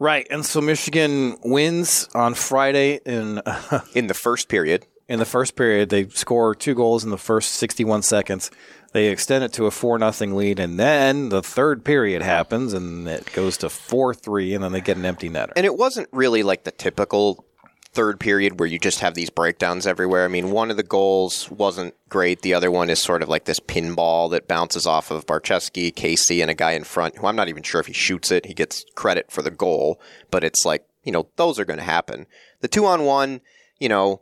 Right, and so Michigan wins on Friday in (laughs) in the first period. In the first period, they score two goals in the first 61 seconds. They extend it to a four nothing lead, and then the third period happens, and it goes to four three, and then they get an empty netter. And it wasn't really like the typical third period where you just have these breakdowns everywhere. I mean, one of the goals wasn't great. The other one is sort of like this pinball that bounces off of Barczewski, Casey, and a guy in front who I'm not even sure if he shoots it. He gets credit for the goal, but it's like, you know, those are going to happen. The two on one, you know,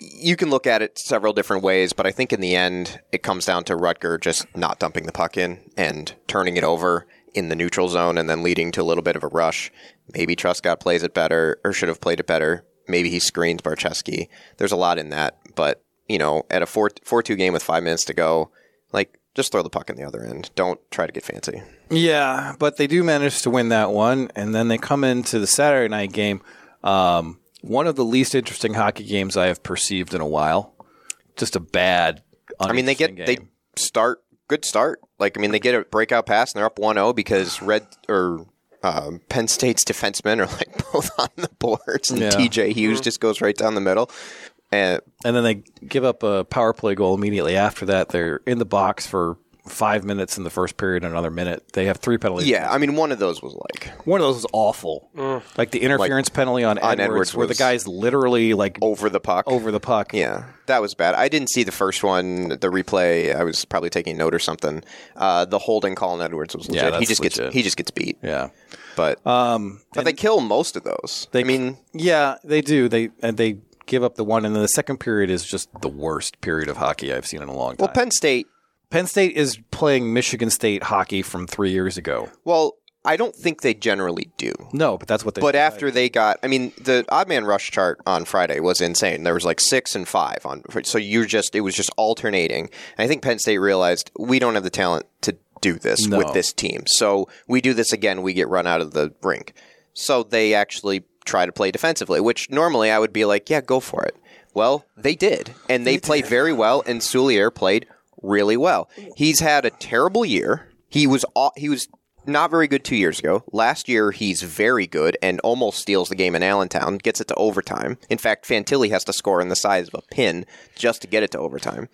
you can look at it several different ways, but I think in the end, it comes down to Rutger just not dumping the puck in and turning it over in the neutral zone and then leading to a little bit of a rush. Maybe Truscott plays it better or should have played it better. Maybe he screens Barczewski. There's a lot in that, but you know, at a 4 4 2 game with five minutes to go, like, just throw the puck in the other end. Don't try to get fancy. Yeah, but they do manage to win that one, and then they come into the Saturday night game. Um, one of the least interesting hockey games I have perceived in a while. Just a bad. I mean, they get uninteresting they start good start. Like I mean, they get a breakout pass and they're up 1-0 because Red or um, Penn State's defensemen are like (laughs) both on the boards, and Yeah. TJ Hughes just goes right down the middle. And and then they give up a power play goal immediately after that. They're in the box for five minutes in the first period, and another minute. They have three penalties. yeah, I mean, one of those was like One of those was awful. Like the interference penalty on, on Edwards, Edwards where the guy's literally like over the puck. over the puck. Yeah, that was bad. I didn't see the first one, the replay. I was probably taking note or something. Uh, the holding call on Edwards was legit. Yeah, he just legit. gets he just gets beat. Yeah. But Um, but they kill most of those. They I mean, yeah, they do. They and they give up the one, and then the second period is just the worst period of hockey I've seen in a long time. Well, Penn State. Penn State is playing Michigan State hockey from three years ago. Well, I don't think they generally do. No, but that's what they. But after they got, I mean, the odd man rush chart on Friday was insane. There was like six and five on, so you're just, it was just alternating. And I think Penn State realized we don't have the talent to do this No. with this team. So we do this again, we get run out of the rink. So they actually try to play defensively, which normally I would be like, yeah, go for it. Well, they did, and they played very well. And Soulier played really well. He's had a terrible year. He was he was not very good two years ago. Last year, he's very good and almost steals the game in Allentown, gets it to overtime. In fact, Fantilli has to score in the size of a pin just to get it to overtime.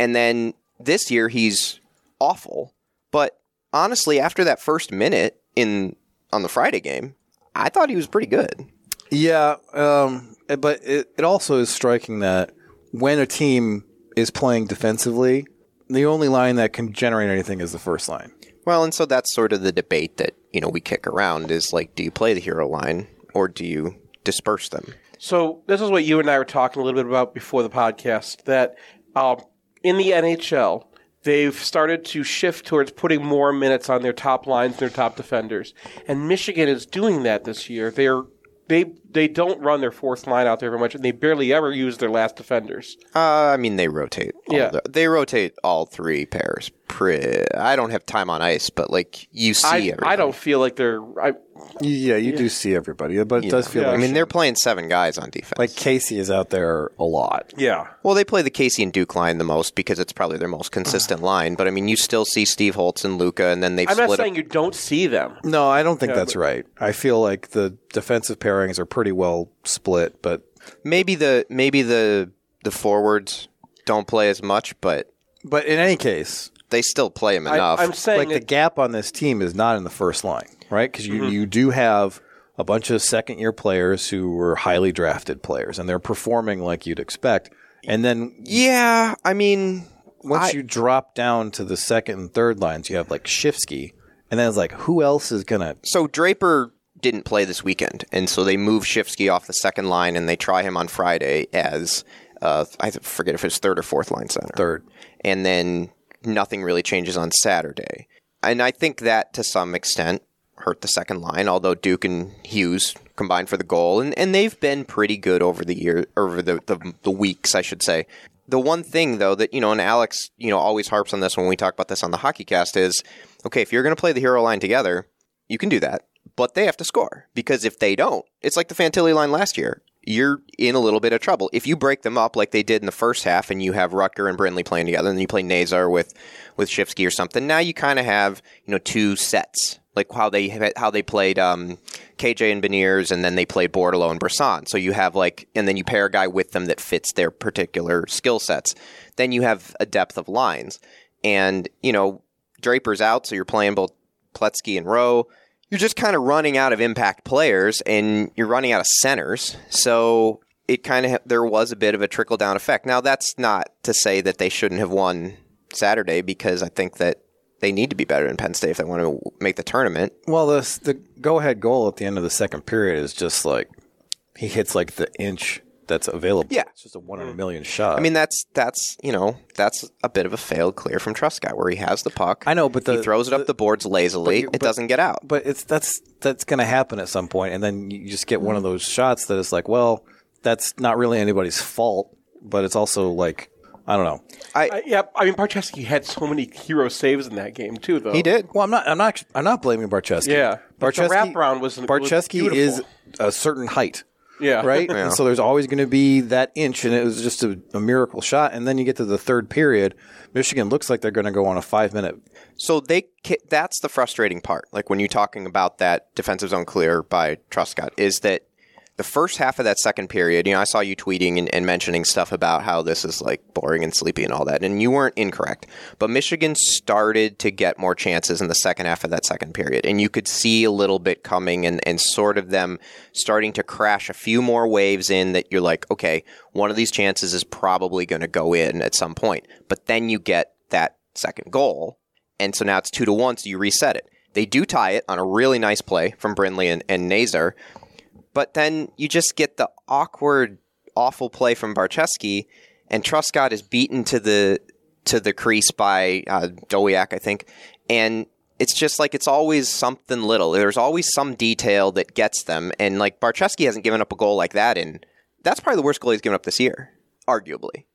And then this year, he's awful. But honestly, after that first minute in on the Friday game, I thought he was pretty good. Yeah, um, but it, it also is striking that when a team is playing defensively, the only line that can generate anything is the first line. Well, and so that's sort of the debate that you know we kick around is like, do you play the hero line or do you disperse them? So this is what you and I were talking a little bit about before the podcast. That um, in the NHL, they've started to shift towards putting more minutes on their top lines, their top defenders, and Michigan is doing that this year. They're they they don't run their fourth line out there very much, and they barely ever use their last defenders. Uh, I mean, they rotate. all Yeah. the- they rotate all three pairs. Pre- I don't have time on ice, but like you see, I. I don't feel like they're. I, Yeah, you do see everybody, but it You does know. feel like I mean, they're playing seven guys on defense. like Casey is out there a lot. Yeah. Well, they play the Casey and Duke line the most because it's probably their most consistent (sighs) line. But I mean, you still see Steve Holtz and Luca, and then they've I'm not split saying up. you don't see them. No, I don't think Yeah, that's but- right. I feel like the defensive pairings are pretty well split, but Maybe the maybe the the forwards don't play as much, but but in any case, they still play them enough. I'm saying like the it- gap on this team is not in the first line, right? Because you, Mhm. you do have a bunch of second year players who were highly drafted players, and they're performing like you'd expect. And then yeah, I mean, once I- you drop down to the second and third lines, you have like Schifsky, and then it's like who else is gonna? So Draper didn't play this weekend, and so they move Schifsky off the second line, and they try him on Friday as uh, I forget if it's third or fourth line center. Third, and then nothing really changes on Saturday, and I think that to some extent hurt the second line. Although Duke and Hughes combined for the goal, and, and they've been pretty good over the year, over the, the the weeks, I should say. The one thing though that you know, and Alex, you know, always harps on this when we talk about this on the hockey cast is, okay, if you're going to play the hero line together, you can do that, but they have to score because if they don't, it's like the Fantilli line last year. You're in a little bit of trouble. If you break them up like they did in the first half, and you have Rutger and Brindley playing together, and you play Nazar with with Schifsky or something, now you kind of have you know two sets, like how they how they played um, KJ and Beniers, and then they played Bordeleau and Brisson. So you have like, and then you pair a guy with them that fits their particular skill sets. Then you have a depth of lines, and you know Draper's out, so you're playing both Pletsky and Rowe. You're just kind of running out of impact players, and you're running out of centers. So it kind of there was a bit of a trickle down effect. Now that's not to say that they shouldn't have won Saturday because I think that they need to be better than Penn State if they want to make the tournament. Well, the the go ahead goal at the end of the second period is just like he hits like the inch that's available. Yeah. it's just a one in a million shot. I mean, that's that's you know that's a bit of a failed clear from Truscott where he has the puck. I know, but the, he throws it up the, boards lazily. you- it doesn't get out. But it's that's that's going to happen at some point, and then you just get one of those shots that is like, well, that's not really anybody's fault, but it's also like, I don't know. I, yeah, I mean, Barczewski had so many hero saves in that game too, though. He did. Well, I'm not. I'm not. I'm not blaming Barczewski. Yeah, but the Barczewski. wraparound was- was Barczewski is a certain height. Yeah. Right. Yeah. And so there's always going to be that inch, and it was just a, a miracle shot. And then you get to the third period, Michigan looks like they're going to go on a five minute. So they that's the frustrating part. Like when you're talking about that defensive zone clear by Truscott, is that the first half of that second period, you know, I saw you tweeting and, and mentioning stuff about how this is like boring and sleepy and all that, and you weren't incorrect. But Michigan started to get more chances in the second half of that second period, and you could see a little bit coming and, and sort of them starting to crash a few more waves in that you're like, okay, one of these chances is probably going to go in at some point. But then you get that second goal, and so now it's two to one, so you reset it. They do tie it on a really nice play from Brindley and, and Nazar, but then you just get the awkward awful play from Barczewski, and Truscott is beaten to the to the crease by uh, Dowiak, I think, and it's just like it's always something little. There's always some detail that gets them, and like Barczewski hasn't given up a goal like that, and that's probably the worst goal he's given up this year, arguably.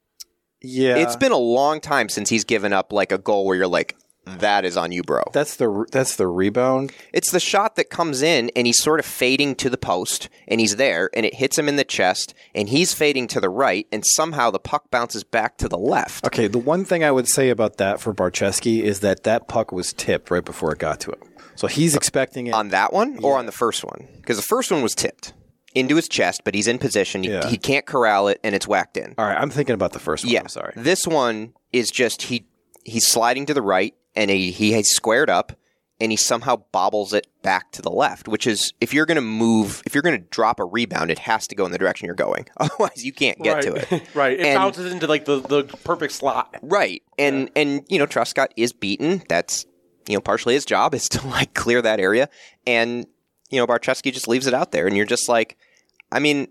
Yeah, It's been a long time since he's given up like a goal where you're like, that is on you, bro. That's the that's the rebound. It's the shot that comes in and he's sort of fading to the post and he's there and it hits him in the chest and he's fading to the right and somehow the puck bounces back to the left. Okay, the one thing I would say about that for Barczewski is that that puck was tipped right before it got to him. So he's expecting it on that one or on the first one because the first one was tipped into his chest, but he's in position. He, Yeah. he can't corral it and it's whacked in. All right, I'm thinking about the first one. Yeah, I'm sorry. This one is just he he's sliding to the right and he he has squared up and he somehow bobbles it back to the left, which is if you're going to move, if you're going to drop a rebound, it has to go in the direction you're going. (laughs) Otherwise, you can't get right. to it. (laughs) right. It And- bounces into like the, the perfect slot. Right. And and you know, Truscott is beaten. That's you know, partially his job is to like clear that area. And, you know, Barczewski just leaves it out there and you're just like I mean,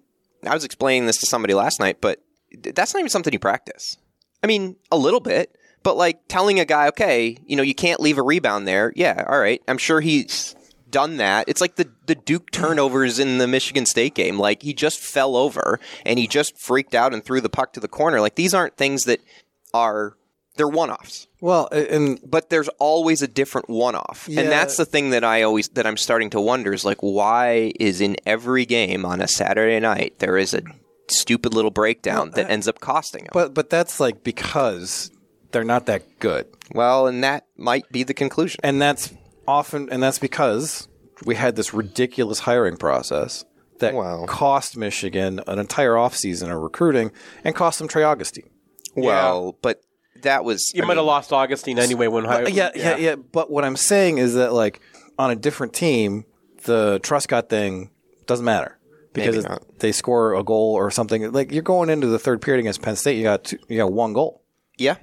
I was explaining this to somebody last night, but that's not even something you practice. I mean, a little bit, but like telling a guy, okay, you know, you can't leave a rebound there. Yeah, all right. I'm sure he's done that. It's like the the Duke turnovers in the Michigan State game. Like he just fell over and he just freaked out and threw the puck to the corner. Like these aren't things that are they're one-offs. Well, and but there's always a different one-off. Yeah. And that's the thing that I always that I'm starting to wonder is like why is in every game on a Saturday night there is a stupid little breakdown that ends up costing them. But but that's like because they're not that good. Well, and that might be the conclusion. And that's often and that's because we had this ridiculous hiring process that cost Michigan an entire offseason of recruiting and cost them Trey Augustine. Well, but that was You might have lost Augustine anyway when But- I, yeah, yeah, yeah. But what I'm saying is that like on a different team, the Truscott thing doesn't matter because Maybe they score a goal or something. Like you're going into the third period against Penn State, you got two, you got one goal. Yeah.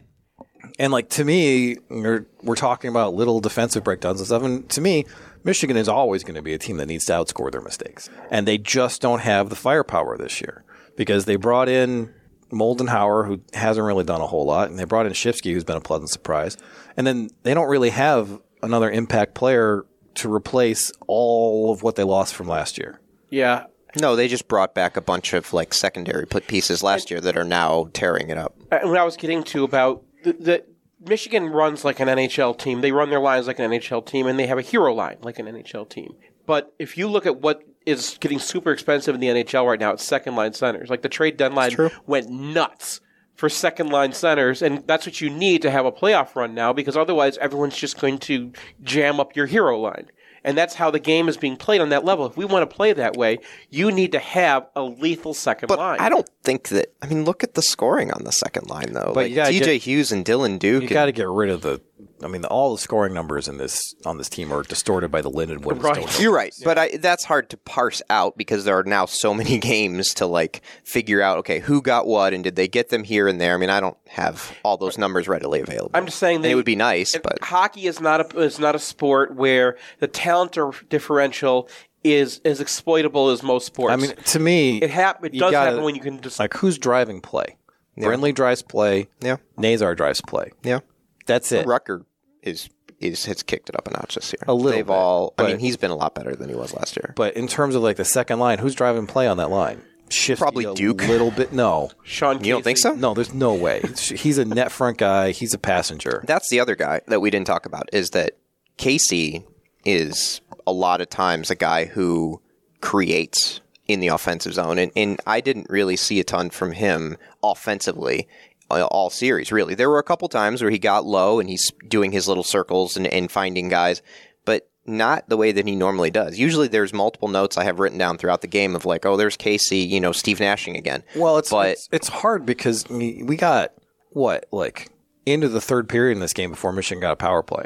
And like to me, we're, we're talking about little defensive breakdowns and stuff. And to me, Michigan is always going to be a team that needs to outscore their mistakes, and they just don't have the firepower this year because they brought in Moldenhauer, who hasn't really done a whole lot, and they brought in Schifsky, who's been a pleasant surprise, and then they don't really have another impact player to replace all of what they lost from last year. Yeah. No, they just brought back a bunch of like secondary pieces last year that are now tearing it up. And what I was getting to about the, the Michigan runs like an NHL team. They run their lines like an NHL team, and they have a hero line like an NHL team. But if you look at what is getting super expensive in the NHL right now, it's second line centers. Like the trade deadline went nuts for second line centers, and that's what you need to have a playoff run now because otherwise everyone's just going to jam up your hero line. And that's how the game is being played on that level. If we want to play that way, you need to have a lethal second But line. I don't think that. I mean, look at the scoring on the second line, though. But like DJ get- Hughes and Dylan Duke. You got to get rid of the. I mean, all the scoring numbers in this on this team are distorted by the Lindenwood. and Stone. You're right, but I, that's hard to parse out because there are now so many (laughs) games to like figure out. Okay, who got what, and did they get them here and there? I mean, I don't have all those numbers readily available. I'm just saying And that it would be nice, but hockey is not a is not a sport where the talent or differential is as exploitable as most sports. I mean, to me, it hap- It does gotta- happen when you can just like who's driving play. Yeah. Brindley drives play. Yeah. Nazar drives play. Yeah. That's it. Rucker is is has kicked it up a notch this year. A little They've bit, all. I mean, he's been a lot better than he was last year. But in terms of like the second line, who's driving play on that line? Shifty Probably a Duke. little bit. No, Sean. You don't think so? No, there's no way. He's a net front guy. He's a passenger. That's the other guy that we didn't talk about is that Casey is a lot of times a guy who creates in the offensive zone, and, and I didn't really see a ton from him offensively Uh, all series. Really, there were a couple times where he got low and he's doing his little circles and, and finding guys, but not the way that he normally does. Usually, there's multiple notes I have written down throughout the game of like, oh, there's Casey, you know, Steve Nashing again. Well, it's but it's, it's hard because we we got what like into the third period in this game before Michigan got a power play,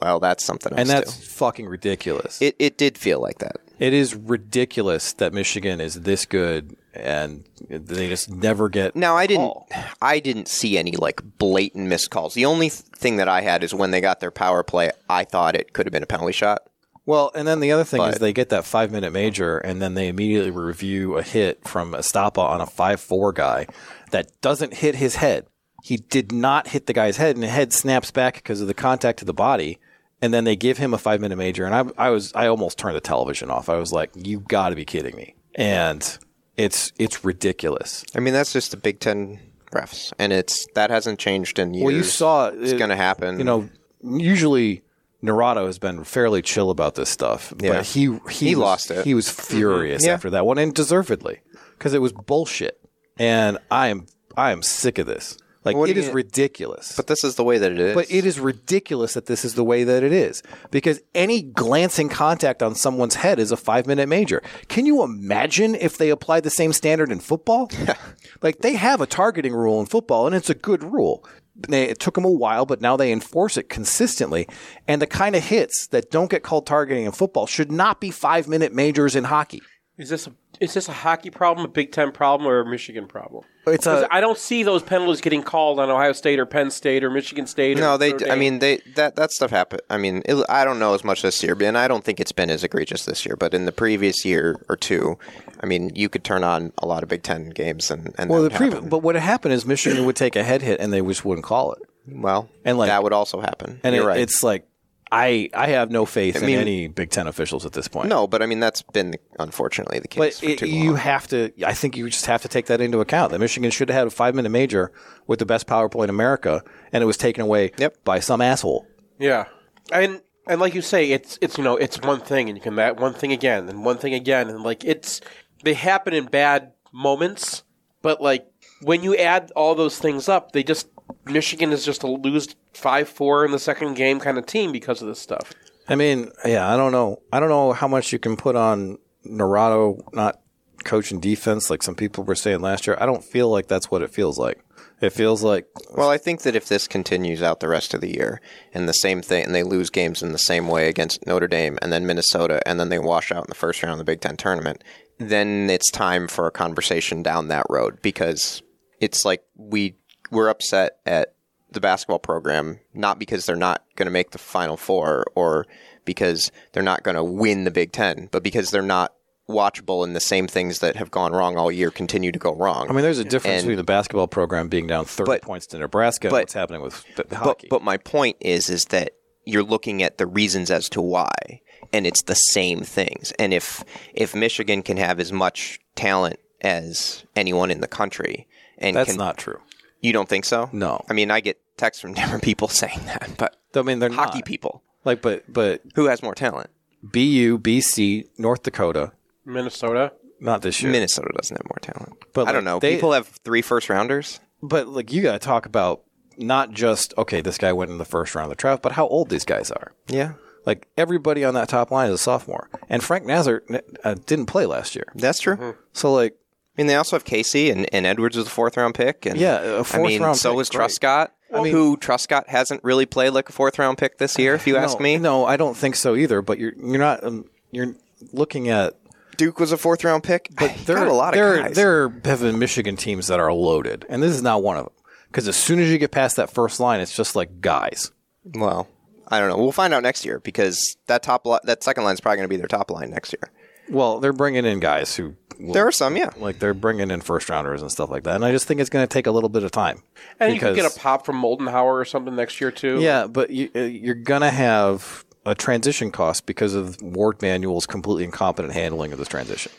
well, that's something else and that's too. fucking ridiculous. It it did feel like that. It is ridiculous that Michigan is this good and they just never get. Now I didn't. call. I didn't see any like blatant missed calls. The only th- thing that I had is when they got their power play. I thought it could have been a penalty shot, Well, and then the other thing is they get that five minute major, and then they immediately review a hit from Estapa on a five four guy that doesn't hit his head. He did not hit the guy's head, and the head snaps back because of the contact to the body. And then they give him a five minute major, and I, I was I almost turned the television off. I was like, "You got to be kidding me!" And it's it's ridiculous. I mean, that's just the Big Ten refs, and it's that hasn't changed in years. Well, you saw it's it- going to uh, happen. You know, usually Naurato has been fairly chill about this stuff, Yeah. but he he, He was- lost it. He was furious mm-hmm. Yeah. after that one, and deservedly, because it was bullshit. And I am I am sick of this. Like it is you- ridiculous. but this is the way that it is. But it is ridiculous that this is the way that it is because any glancing contact on someone's head is a five minute major. Can you imagine if they applied the same standard in football? (laughs) like they have a targeting rule in football and it's a good rule. They, it took them a while, but now they enforce it consistently. And the kind of hits that don't get called targeting in football should not be five minute majors in hockey. Is this a, is this a hockey problem, a Big Ten problem, or a Michigan problem? It's 'Cause a- I don't see those penalties getting called on Ohio State or Penn State or Michigan State. no, or they. Notre I mean, they that that stuff happened. I mean, it, I don't know as much this year, and I don't think it's been as egregious this year. But in the previous year or two, I mean, you could turn on a lot of Big Ten games, and and Well, the would pre- happen. but what happened is Michigan would take a head hit and they just wouldn't call it. well, and like that would also happen. And You're it, right. it's like I I have no faith I mean- in any Big Ten officials at this point. no, but I mean that's been unfortunately the case But for it, too you long. have to. I think you just have to take that into account. That Michigan should have had a five minute major with the best power play in America, and it was taken away by some asshole. Yeah, and and like you say, it's it's you know it's one thing, and you can that one thing again, and one thing again, and like it's they happen in bad moments, but like when you add all those things up, they just Michigan is just a lose five four in the second game kind of team because of this stuff. I mean, yeah, I don't know. I don't know how much you can put on Naurato not coaching defense like some people were saying last year. I don't feel like that's what it feels like. It feels like Well, I think that if this continues out the rest of the year and the same thing, and they lose games in the same way against Notre Dame and then Minnesota, and then they wash out in the first round of the Big Ten tournament, then it's time for a conversation down that road because it's like we we're upset at the basketball program not because they're not going to make the Final Four or because they're not going to win the Big Ten, but because they're not watchable and the same things that have gone wrong all year continue to go wrong. I mean, there's a difference And- between the basketball program being down 30 points to Nebraska and but- what's happening with the, the But, hockey. but my point is, is that you're looking at the reasons as to why, and it's the same things. And if if Michigan can have as much talent as anyone in the country, and That's can, not true. You don't think so? No. I mean, I get texts from (laughs) different people saying that, but I mean, they're hockey not. people. Like, but but who has more talent? BU, BC, North Dakota, Minnesota. not this year. Minnesota doesn't have more talent. But I don't know. they- people have three first rounders. But like you got to talk about not just okay, this guy went in the first round of the draft, but how old these guys are. Yeah. Like everybody on that top line is a sophomore, and Frank Nazar uh, didn't play last year. That's true. Mm-hmm. So like, I mean, they also have Casey and, and Edwards was a fourth round pick, and Yeah, a I fourth mean, round so pick, was. Truscott. who Truscott hasn't really played like a fourth round pick this year, if you (sighs) ask no, me. no, I don't think so either. But you're you're not um, you're looking at Duke was a fourth round pick, but (sighs) there are a lot of there guys. there have been Michigan teams that are loaded, and this is not one of them. Because as soon as you get past that first line, it's just like guys. Well, I don't know. We'll find out next year because that top li- that second line is probably going to be their top line next year. Well, they're bringing in guys who There are some, yeah. like they're bringing in first rounders and stuff like that, and I just think it's going to take a little bit of time. And you could get a pop from Moldenhauer or something next year too. Yeah, but you, uh, you're gonna have a transition cost because of Warde Manuel's completely incompetent handling of this transition.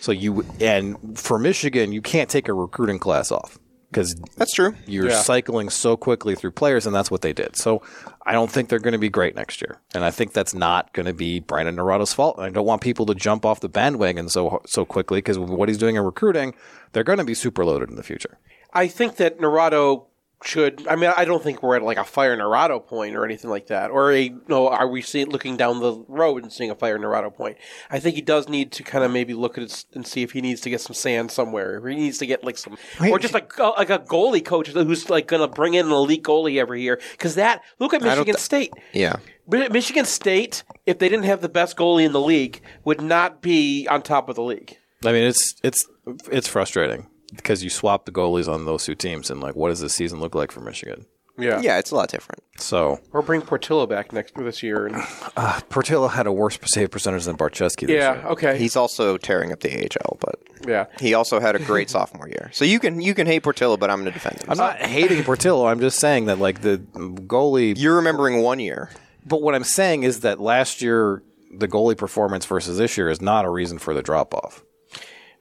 So you and for Michigan, you can't take a recruiting class off because that's true. You're Yeah. cycling so quickly through players, and that's what they did. So I don't think they're going to be great next year, and I think that's not going to be Brandon Naurato's fault. And I don't want people to jump off the bandwagon so so quickly because what he's doing in recruiting, they're going to be super loaded in the future. I think that Naurato should. I mean, I don't think we're at like a fire Naurato point or anything like that, or a no. Are we seeing looking down the road and seeing a fire Naurato point? I think he does need to kind of maybe look at it and see if he needs to get some sand somewhere. Or he needs to get like some, or just like a, like a goalie coach who's like going to bring in an elite goalie every year. Because that look at Michigan th- State. Yeah. Mi- Michigan State, if they didn't have the best goalie in the league, would not be on top of the league. I mean, it's it's it's frustrating because you swap the goalies on those two teams, and like, what does the season look like for Michigan? Yeah. Yeah, it's a lot different. So Or bring Portillo back next this year. And, (sighs) uh, Portillo had a worse save percentage than Barczewski. Yeah, year. okay. He's also tearing up the AHL, but yeah. he also had a great (laughs) sophomore year. So you can you can hate Portillo, but I'm going to defend him. I'm not hating Portillo. I'm just saying that like the goalie. You're remembering one year. But what I'm saying is that last year the goalie performance versus this year is not a reason for the drop off.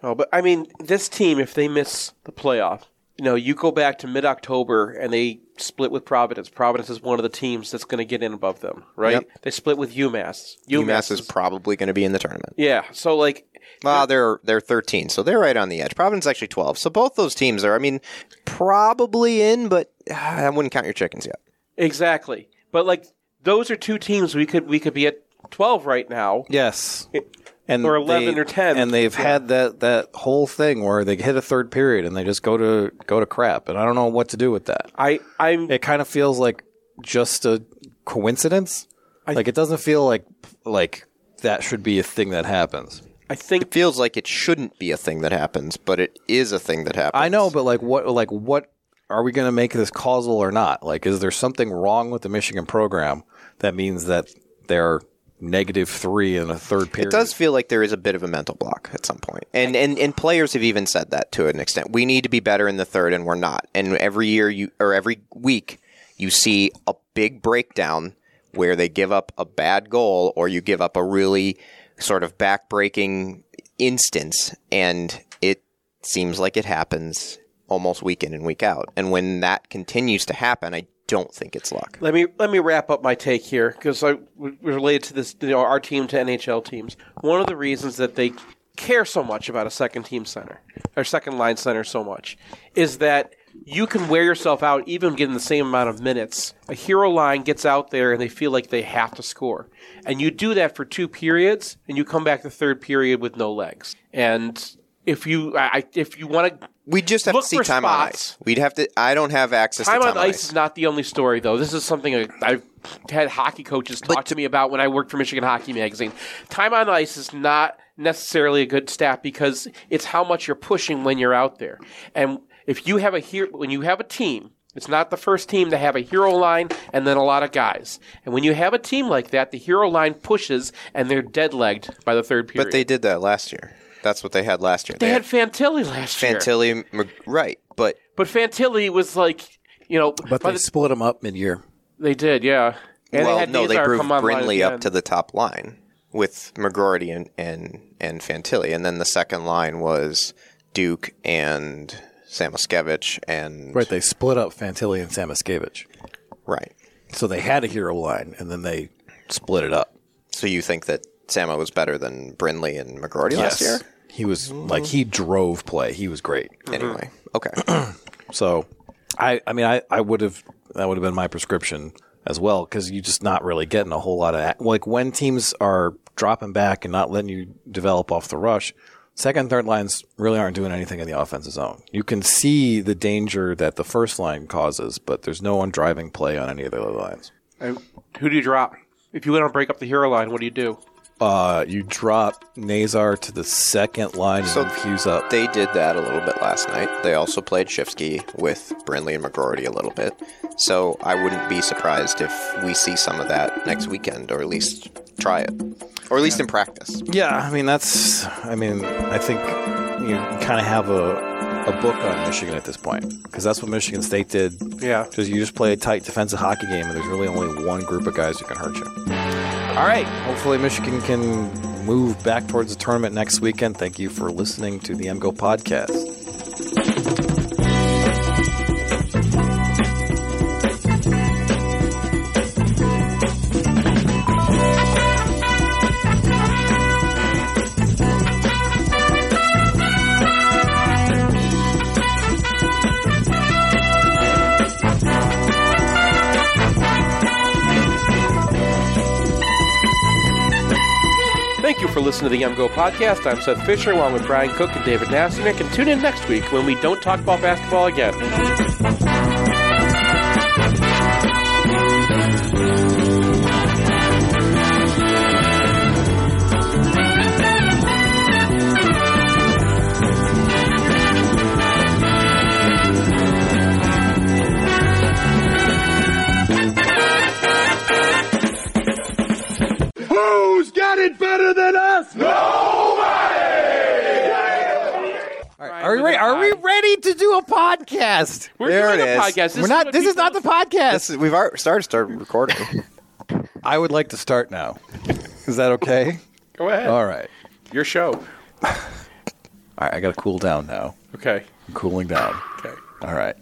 Oh, but I mean, this team, if they miss the playoff, you know, you go back to mid October and they split with Providence. Providence is one of the teams that's going to get in above them, right? Yep. They split with UMass. UMass is probably going to be in the tournament. Yeah, so like, Well, they're they're 13, so they're right on the edge. Providence is actually 12, so both those teams are. I mean, probably in, but ah, I wouldn't count your chickens yet. exactly. But like, those are two teams we could we could be at twelve right now. Yes. And or eleven they- or ten, and they've Yeah. had that that whole thing where they hit a third period and they just go to go to crap, and I don't know what to do with that. I I'm it kind of feels like just a coincidence. like it doesn't feel like like that should be a thing that happens. I think it feels like it shouldn't be a thing that happens, but it is a thing that happens. I know, but like what like what are we going to make this causal or not? Like, is there something wrong with the Michigan program that means that they're negative three in a third period? It does feel like there is a bit of a mental block at some point. And, and and players have even said that to an extent. We need to be better in the third and we're not. And every year you or every week you see a big breakdown where they give up a bad goal or you give up a really sort of backbreaking instance and it seems like it happens almost week in and week out. And when that continues to happen, I don't think it's luck. Let me let me wrap up my take here because I related to this, you know, our team to NHL teams. One of the reasons that they care so much about a second team center or second line center so much is that you can wear yourself out even getting the same amount of minutes. A hero line gets out there and they feel like they have to score, and you do that for two periods, and you come back the third period with no legs. And if you I, if you want to We just have Look to see for time on spots. ice. We'd have to. I don't have access Time to on ice is not the only story, though. This is something I- I've had hockey coaches talk to me about when I worked for Michigan Hockey Magazine. Time on ice is not necessarily a good stat because it's how much you're pushing when you're out there. And if you have a hero, when you have a team, it's not the first team to have a hero line and then a lot of guys. And when you have a team like that, the hero line pushes and they're dead legged by the third period. But they did that last year. That's what they had last year. They had Fantilli last year. Fantilli, right? But But Fantilli was like, you know, But they the- split them up mid year. They did, yeah. And well, they had no, they Nazar moved Brindley up to the top line with McGroarty and, and and Fantilli, and then the second line was Duke and Samoskevich and Right, they split up Fantilli and Samoskevich. Right. So they had a hero line, and then they split it up. So you think that Samo was better than Brindley and McGroarty last year? He was like he drove play. He was great. Mm-hmm. Anyway, okay. (clears throat) so, I I mean I I would have that would have been my prescription as well because you're just not really getting a whole lot of ac- like when teams are dropping back and not letting you develop off the rush. Second, and third lines really aren't doing anything in the offensive zone. You can see the danger that the first line causes, but there's no one driving play on any of the other lines. And who do you drop? If you want to break up the hero line, what do you do? Uh, you drop Nazar to the second line So and fuse up. They did that a little bit last night. They also played Schifsky with Brindley and McGroarty a little bit. So I wouldn't be surprised if we see some of that next weekend, or at least try it, or at least in practice. Yeah, I mean that's. I mean, I think you kind of have a a book on Michigan at this point because that's what Michigan State did. Yeah, because you just play a tight defensive hockey game, and there's really only one group of guys who can hurt you. All right, hopefully Michigan can move back towards the tournament next weekend. Thank you for listening to the MGO podcast. Thank you for listening to the MGO podcast. I'm Seth Fisher along with Brian Cook and David Nasternak. And tune in next week when we don't talk about basketball again. It better than us? Nobody. Are we, re- are we ready to do a podcast? We're There doing it a is. podcast. This We're not. what This is people- not the podcast. This is, we've already started started recording. (laughs) I would like to start now. Is that okay? Go ahead. All right. Your show. All right. I got to cool down now. Okay. I'm cooling down. Okay. All right.